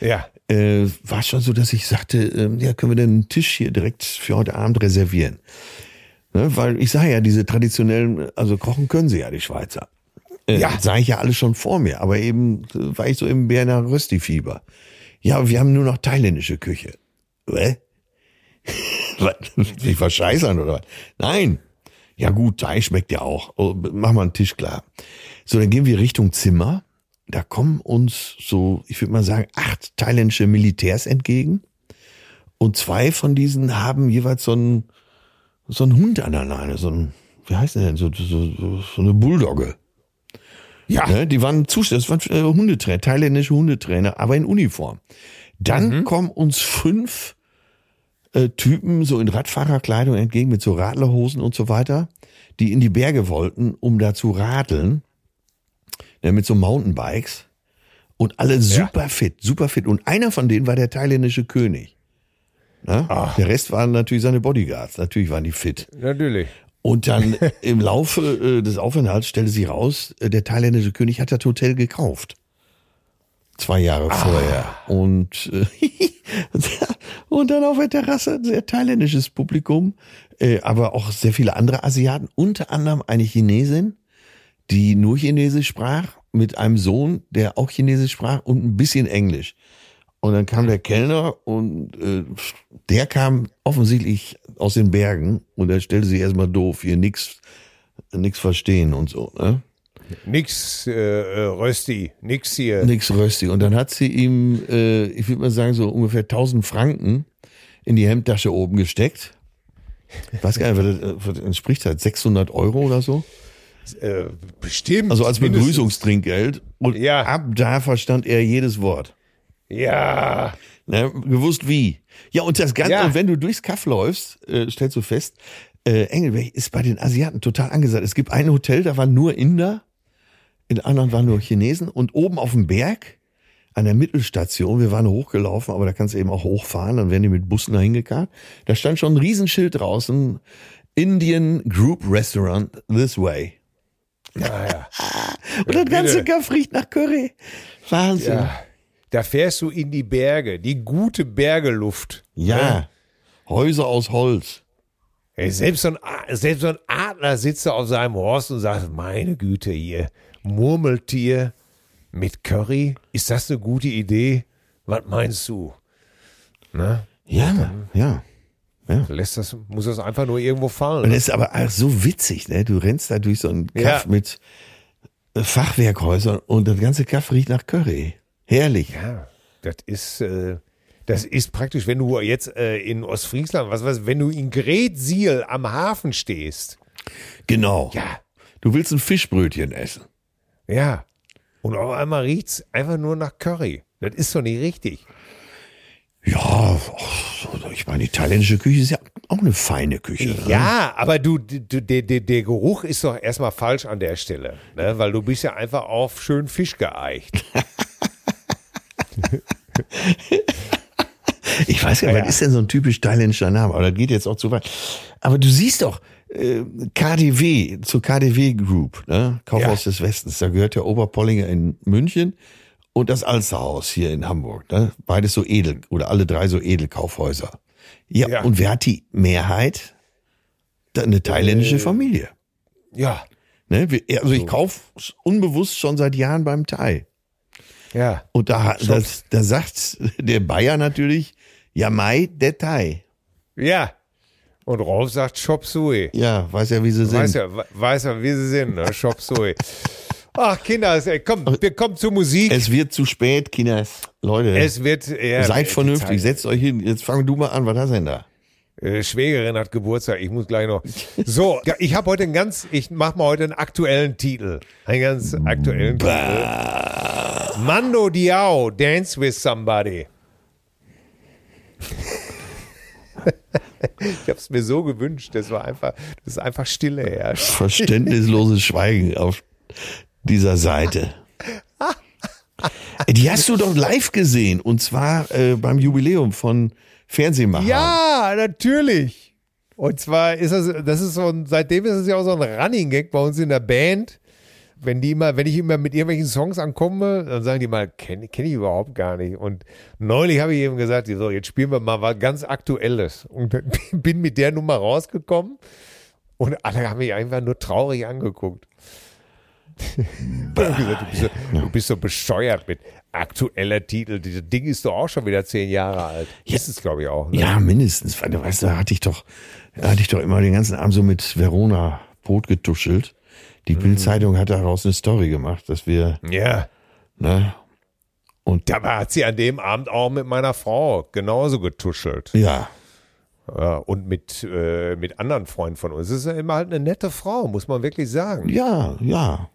Ja. äh, war schon so, dass ich sagte, ähm, ja, können wir denn einen Tisch hier direkt für heute Abend reservieren? Ne, weil ich sage ja, diese traditionellen, also kochen können sie ja, die Schweizer. Äh, Ja. Sah ich ja alles schon vor mir, aber eben äh, war ich so im Berner Rösti-Fieber. Ja, wir haben nur noch thailändische Küche. Hä? Was? Ich war scheißern oder was? Nein. Ja gut, Thai schmeckt ja auch. Oh, mach mal einen Tisch klar. So, dann gehen wir Richtung Zimmer. Da kommen uns so, ich würde mal sagen, acht thailändische Militärs entgegen. Und zwei von diesen haben jeweils so einen, so einen Hund an der Leine, so ein, wie heißt der denn, so, so, so, so eine Bulldogge. Ja. Ne? Die waren Zustand, das waren äh, Hundetrainer, thailändische Hundetrainer, aber in Uniform. Dann kommen uns fünf äh, Typen so in Radfahrerkleidung entgegen mit so Radlerhosen und so weiter, die in die Berge wollten, um da zu radeln, ne, mit so Mountainbikes und alle super fit, super fit. Und einer von denen war der thailändische König. Ne? Der Rest waren natürlich seine Bodyguards, natürlich waren die fit. Natürlich. Und dann im Laufe äh, des Aufenthalts stellte sich raus, äh, der thailändische König hat das Hotel gekauft. Zwei Jahre vorher. Und, äh, und dann auf der Terrasse ein sehr thailändisches Publikum, äh, aber auch sehr viele andere Asiaten, unter anderem eine Chinesin, die nur Chinesisch sprach, mit einem Sohn, der auch Chinesisch sprach und ein bisschen Englisch. Und dann kam der Kellner und äh, der kam offensichtlich aus den Bergen und er stellte sich erstmal doof, hier nix, nix verstehen und so, ne? Nix äh, äh, Rösti, nix hier. Nix röstig. Und dann hat sie ihm, äh, ich würde mal sagen, so ungefähr 1000 Franken in die Hemdtasche oben gesteckt. Ich weiß gar nicht, was das, was das entspricht hat, 600 Euro oder so. Äh, bestimmt. Also als. Begrüßungstrinkgeld. Und Ja. ab da verstand er jedes Wort. Ja. Ne, gewusst wie. Ja, und das Ganze, Ja. und wenn du durchs Kaff läufst, äh, stellst du fest, äh, Engelberg ist bei den Asiaten total angesagt. Es gibt ein Hotel, da waren nur Inder, in anderen waren nur Chinesen und oben auf dem Berg, an der Mittelstation, wir waren hochgelaufen, aber da kannst du eben auch hochfahren, dann werden die mit Bussen dahin gekarrt. Da stand schon ein Riesenschild draußen, Indian Group Restaurant this way. Naja. Und das ganze. Kaff riecht nach Curry. Wahnsinn. Ja. Da fährst du in die Berge, die gute Bergeluft. ja. Häuser aus Holz. Selbst, so ein, selbst so ein Adler sitzt da auf seinem Horst und sagt, meine Güte hier, Murmeltier mit Curry, ist das eine gute Idee? Was meinst du? Na, Ja, ja. lässt das, muss das einfach nur irgendwo Und fallen. das ist aber auch so witzig, ne? Du rennst da durch so einen Kaff Ja. mit äh, Fachwerkhäusern und das ganze Kaff riecht nach Curry. Herrlich. Ja, das ist, äh, das ist praktisch, wenn du jetzt äh, in Ostfriesland, was weiß, wenn du in Gretsiel am Hafen stehst. Genau. Ja, Du willst ein Fischbrötchen essen. ja. Und auf einmal riecht's einfach nur nach Curry. Das ist doch nicht richtig. Ja, ich meine, die italienische Küche ist ja auch eine feine Küche. Ne? Ja, aber du, du der, der, der Geruch ist doch erstmal falsch an der Stelle, ne? weil du bist ja einfach auf schön Fisch geeicht. Ich weiß gar nicht, Ja, was ist denn so ein typisch thailändischer Name? Aber das geht jetzt auch zu weit. Aber du siehst doch, äh, KDW, zur KDW Group, ne? Kaufhaus des Westens. Da gehört der Oberpollinger in München und das Alsterhaus hier in Hamburg. Ne? Beides so edel oder alle drei so Edelkaufhäuser. Ja, Ja. und wer hat die Mehrheit? Eine thailändische Familie. Ja. Ne? Also ich kaufe unbewusst schon seit Jahren beim Thai. Ja. Und da, das, da sagt der Bayer natürlich, ja Mai, der Thai. Ja. Und Rolf sagt Shop Sui. Ja, weiß ja, wie sie sind. Weiß ja, we- weiß ja, wie sie sind, ne? Shop Sui. Ach, Kinder, es- ey, komm, wir kommen zur Musik. Es wird zu spät, Kinders. Leute, Es wird, ja, seid vernünftig, setzt euch hin. Jetzt fang du mal an, was hast du denn da? Äh, Schwägerin hat Geburtstag, ich muss gleich noch. So, ich habe heute einen ganz, ich mache mal heute einen aktuellen Titel. Einen ganz aktuellen Titel. Mando Diao, Dance with Somebody. Ich habe es mir so gewünscht, das war einfach, das ist einfach Stille herrscht. Verständnisloses Schweigen auf dieser Seite. Die hast du doch live gesehen und zwar äh, beim Jubiläum von Fernsehmacher. Ja, natürlich. Und zwar ist das, das ist so ein, seitdem ist es ja auch so ein Running Gag bei uns in der Band. Wenn die immer, wenn ich immer mit irgendwelchen Songs ankomme, dann sagen die mal, kenne kenn ich überhaupt gar nicht. Und neulich habe ich eben gesagt, so, jetzt spielen wir mal was ganz Aktuelles. Und bin mit der Nummer rausgekommen und alle haben mich einfach nur traurig angeguckt. Gesagt, du, bist so, du bist so bescheuert mit aktueller Titel. Dieses Ding ist doch auch schon wieder zehn Jahre alt. Ist es, glaube ich, auch. Ne? Ja, mindestens. Weil du weißt, da hatte ich doch, da hatte ich doch immer den ganzen Abend so mit Verona Brot getuschelt. Die Mhm. Bildzeitung hat daraus eine Story gemacht, dass wir, Ja. ne, und Dabei hat sie an dem Abend auch mit meiner Frau genauso getuschelt. ja, Ja, und mit, äh, mit anderen Freunden von uns. Es ist ja immer halt eine nette Frau, muss man wirklich sagen. ja, ja.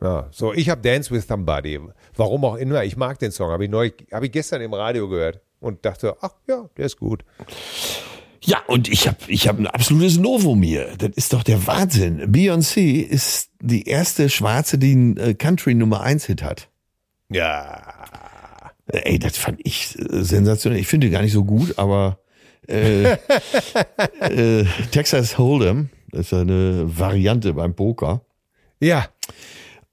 Ja, so, ich habe Dance with Somebody. Warum auch immer. Ich mag den Song. Habe ich, neulich- hab ich gestern im Radio gehört und dachte, ach ja, der ist gut. Ja, und ich habe ich hab ein absolutes Novum hier. Das ist doch der Wahnsinn. Beyoncé ist die erste Schwarze, die einen äh, Country Nummer 1 Hit hat. Ja. Äh, Ey, das fand ich äh, sensationell. Ich finde gar nicht so gut, aber äh, äh, Texas Hold'em, das ist eine Variante beim Poker. Ja.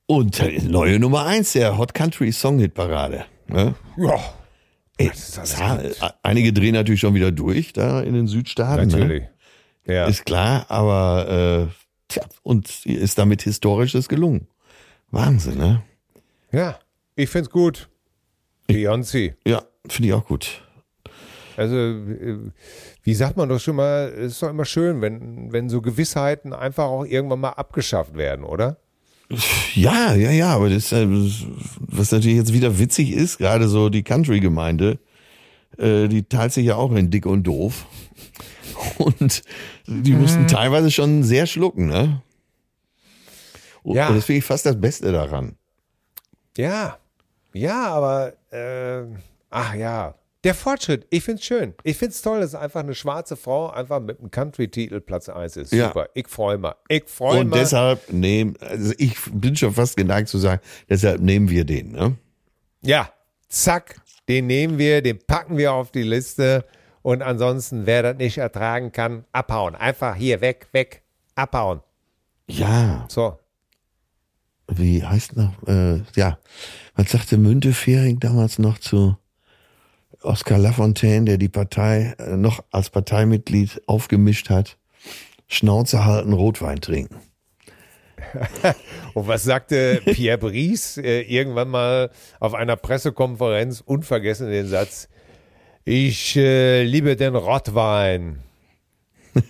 Und neue Nummer 1 der Hot Country Song Hit Parade. Ne? Ja. Ist ja, einige drehen natürlich schon wieder durch da in den Südstaaten. Ne? Natürlich. Ja. Ist klar, aber äh, tja, und ist damit Historisches gelungen. Wahnsinn, ne? ja. Ich find's gut. Beyoncé. Ja, finde ich auch gut. Also, äh, wie sagt man doch schon mal, es ist doch immer schön, wenn, wenn so Gewissheiten einfach auch irgendwann mal abgeschafft werden, oder? Ja, ja, ja, aber das, äh, was natürlich jetzt wieder witzig ist, gerade so die Country-Gemeinde, äh, die teilt sich ja auch in dick und doof. Und die mussten teilweise schon sehr schlucken, ne? Und, Ja. und das finde ich fast das Beste daran. Ja, ja, aber äh, ach ja, der Fortschritt. Ich find's schön. Ich find's toll, dass einfach eine schwarze Frau einfach mit einem Country-Titel Platz 1 ist. Ja. Super. Ich freue mich. Ich freue Und mich. deshalb nehmen, also ich bin schon fast geneigt zu sagen, deshalb nehmen wir den, ne? Ja, zack, den nehmen wir, den packen wir auf die Liste. Und ansonsten, wer das nicht ertragen kann, abhauen. Einfach hier weg, weg, abhauen. Ja, So. wie heißt noch, äh, ja, was sagte Müntefering damals noch zu Oskar Lafontaine, der die Partei äh, noch als Parteimitglied aufgemischt hat? Schnauze halten, Rotwein trinken. Und was sagte Pierre Brice äh, irgendwann mal auf einer Pressekonferenz? Unvergessen den Satz: Ich äh, liebe den Rottwein.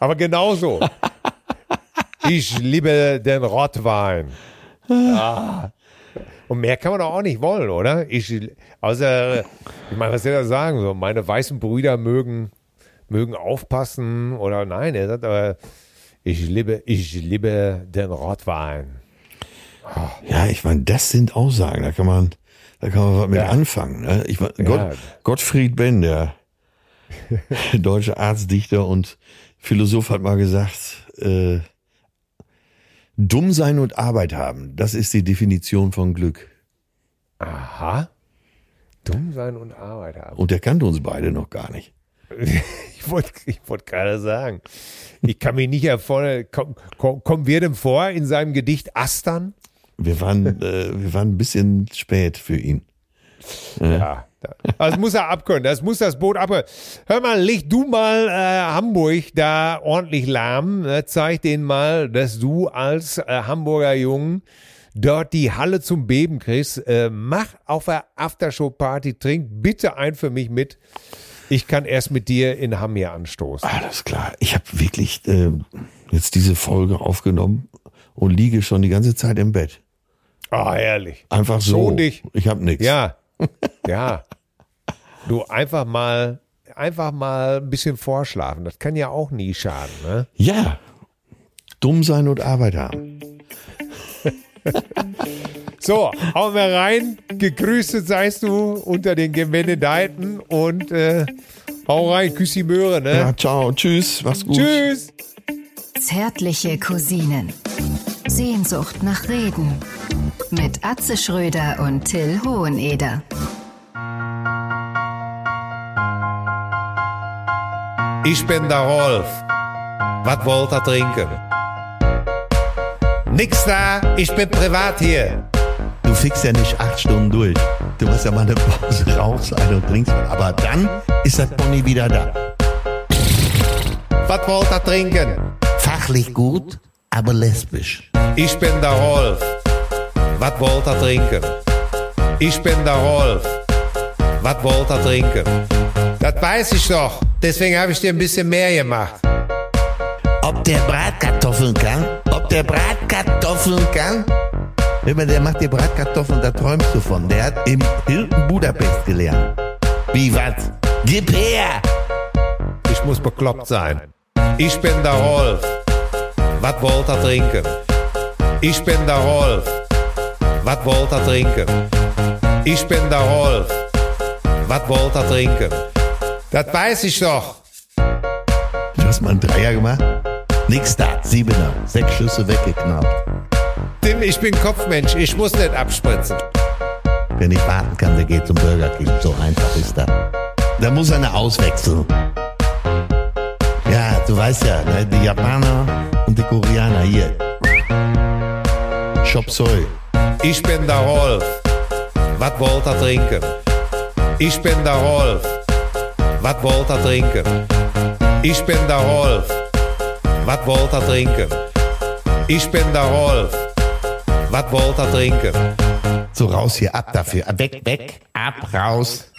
Aber genauso. Ich liebe den Rottwein. Ah. Und mehr kann man doch auch nicht wollen, oder? Ich, außer, ich meine, was soll er sagen? So, meine weißen Brüder mögen, mögen aufpassen oder nein, er sagt aber, ich liebe, ich liebe den Rottwein. Ja, ich meine, das sind Aussagen, da kann man, da kann man was mit Ja. anfangen. Ne? Ich mein, Ja. Gott, Gottfried Benn, der deutsche Arztdichter und Philosoph hat mal gesagt, äh, dumm sein und Arbeit haben, das ist die Definition von Glück. Aha. Dumm sein und Arbeit haben. Und der kannte uns beide noch gar nicht. Ich wollte ich wollt gerade sagen. Ich kann mich nicht erfordern. Komm, komm, kommen wir denn vor in seinem Gedicht Astern? Wir waren, äh, wir waren ein bisschen spät für ihn. Ja. Das muss er abkönnen, das muss das Boot abkönnen. Hör mal, leg du mal äh, Hamburg da ordentlich lahm. Ne? Zeig denen mal, dass du als äh, Hamburger Jungen dort die Halle zum Beben kriegst. Äh, mach auf der Aftershow-Party, trink bitte ein für mich mit. Ich kann erst mit dir in Hamm hier anstoßen. Alles klar. Ich habe wirklich äh, jetzt diese Folge aufgenommen und liege schon die ganze Zeit im Bett. Ah, herrlich. Einfach so. Schon dich. Ich habe nichts. Ja, ja. Du einfach mal, einfach mal ein bisschen vorschlafen. Das kann ja auch nie schaden, ne? Ja. Dumm sein und Arbeit haben. So, hauen wir rein. Gegrüßet seist du unter den Gemenedeiten und äh, hau rein, küss die Möhre, ne? Ja, ciao. Tschüss. Mach's gut. Tschüss. Zärtliche Cousinen. Sehnsucht nach Reden. Mit Atze Schröder und Till Hoheneder. Ich bin der Rolf. Was wollt ihr trinken? Nix da, ich bin privat hier. Du fixst ja nicht acht Stunden durch. Du musst ja mal eine Pause raus sein und trinkst. was. Aber dann ist das Pony wieder da. Was wollt ihr trinken? Fachlich gut, aber lesbisch. Ich bin der Rolf. Was wollt ihr trinken? Ich bin der Rolf. Was wollt ihr trinken? Das weiß ich doch. Deswegen habe ich dir ein bisschen mehr gemacht. Ob der Bratkartoffeln kann? Ob der Bratkartoffeln kann? Hör mal, der macht dir Bratkartoffeln, da träumst du von. Der hat im Hilton Budapest gelernt. Wie was? Gib her! Ich muss bekloppt sein. Ich bin der Rolf. Was wollt ihr trinken? Ich bin der Rolf. Was wollt ihr trinken? Ich bin der Rolf. Was wollt ihr trinken? Das weiß ich doch. Du hast mal einen Dreier gemacht? Nix da, Siebener. Sechs Schüsse weggeknappt. Tim, ich bin Kopfmensch. Ich muss nicht abspritzen. Wer nicht warten kann, der geht zum Burger King. So einfach ist das. Da muss einer auswechseln. Ja, du weißt ja, ne, die Japaner und die Koreaner hier. Chop Soy. Ich bin der Rolf. Was wollt ihr trinken? Ich bin der Rolf. Was wollt ihr trinken? Ich bin der Rolf. Was wollt ihr trinken? Ich bin der Rolf. Was wollt ihr trinken? So raus hier, ab dafür. Weg, weg, ab, raus.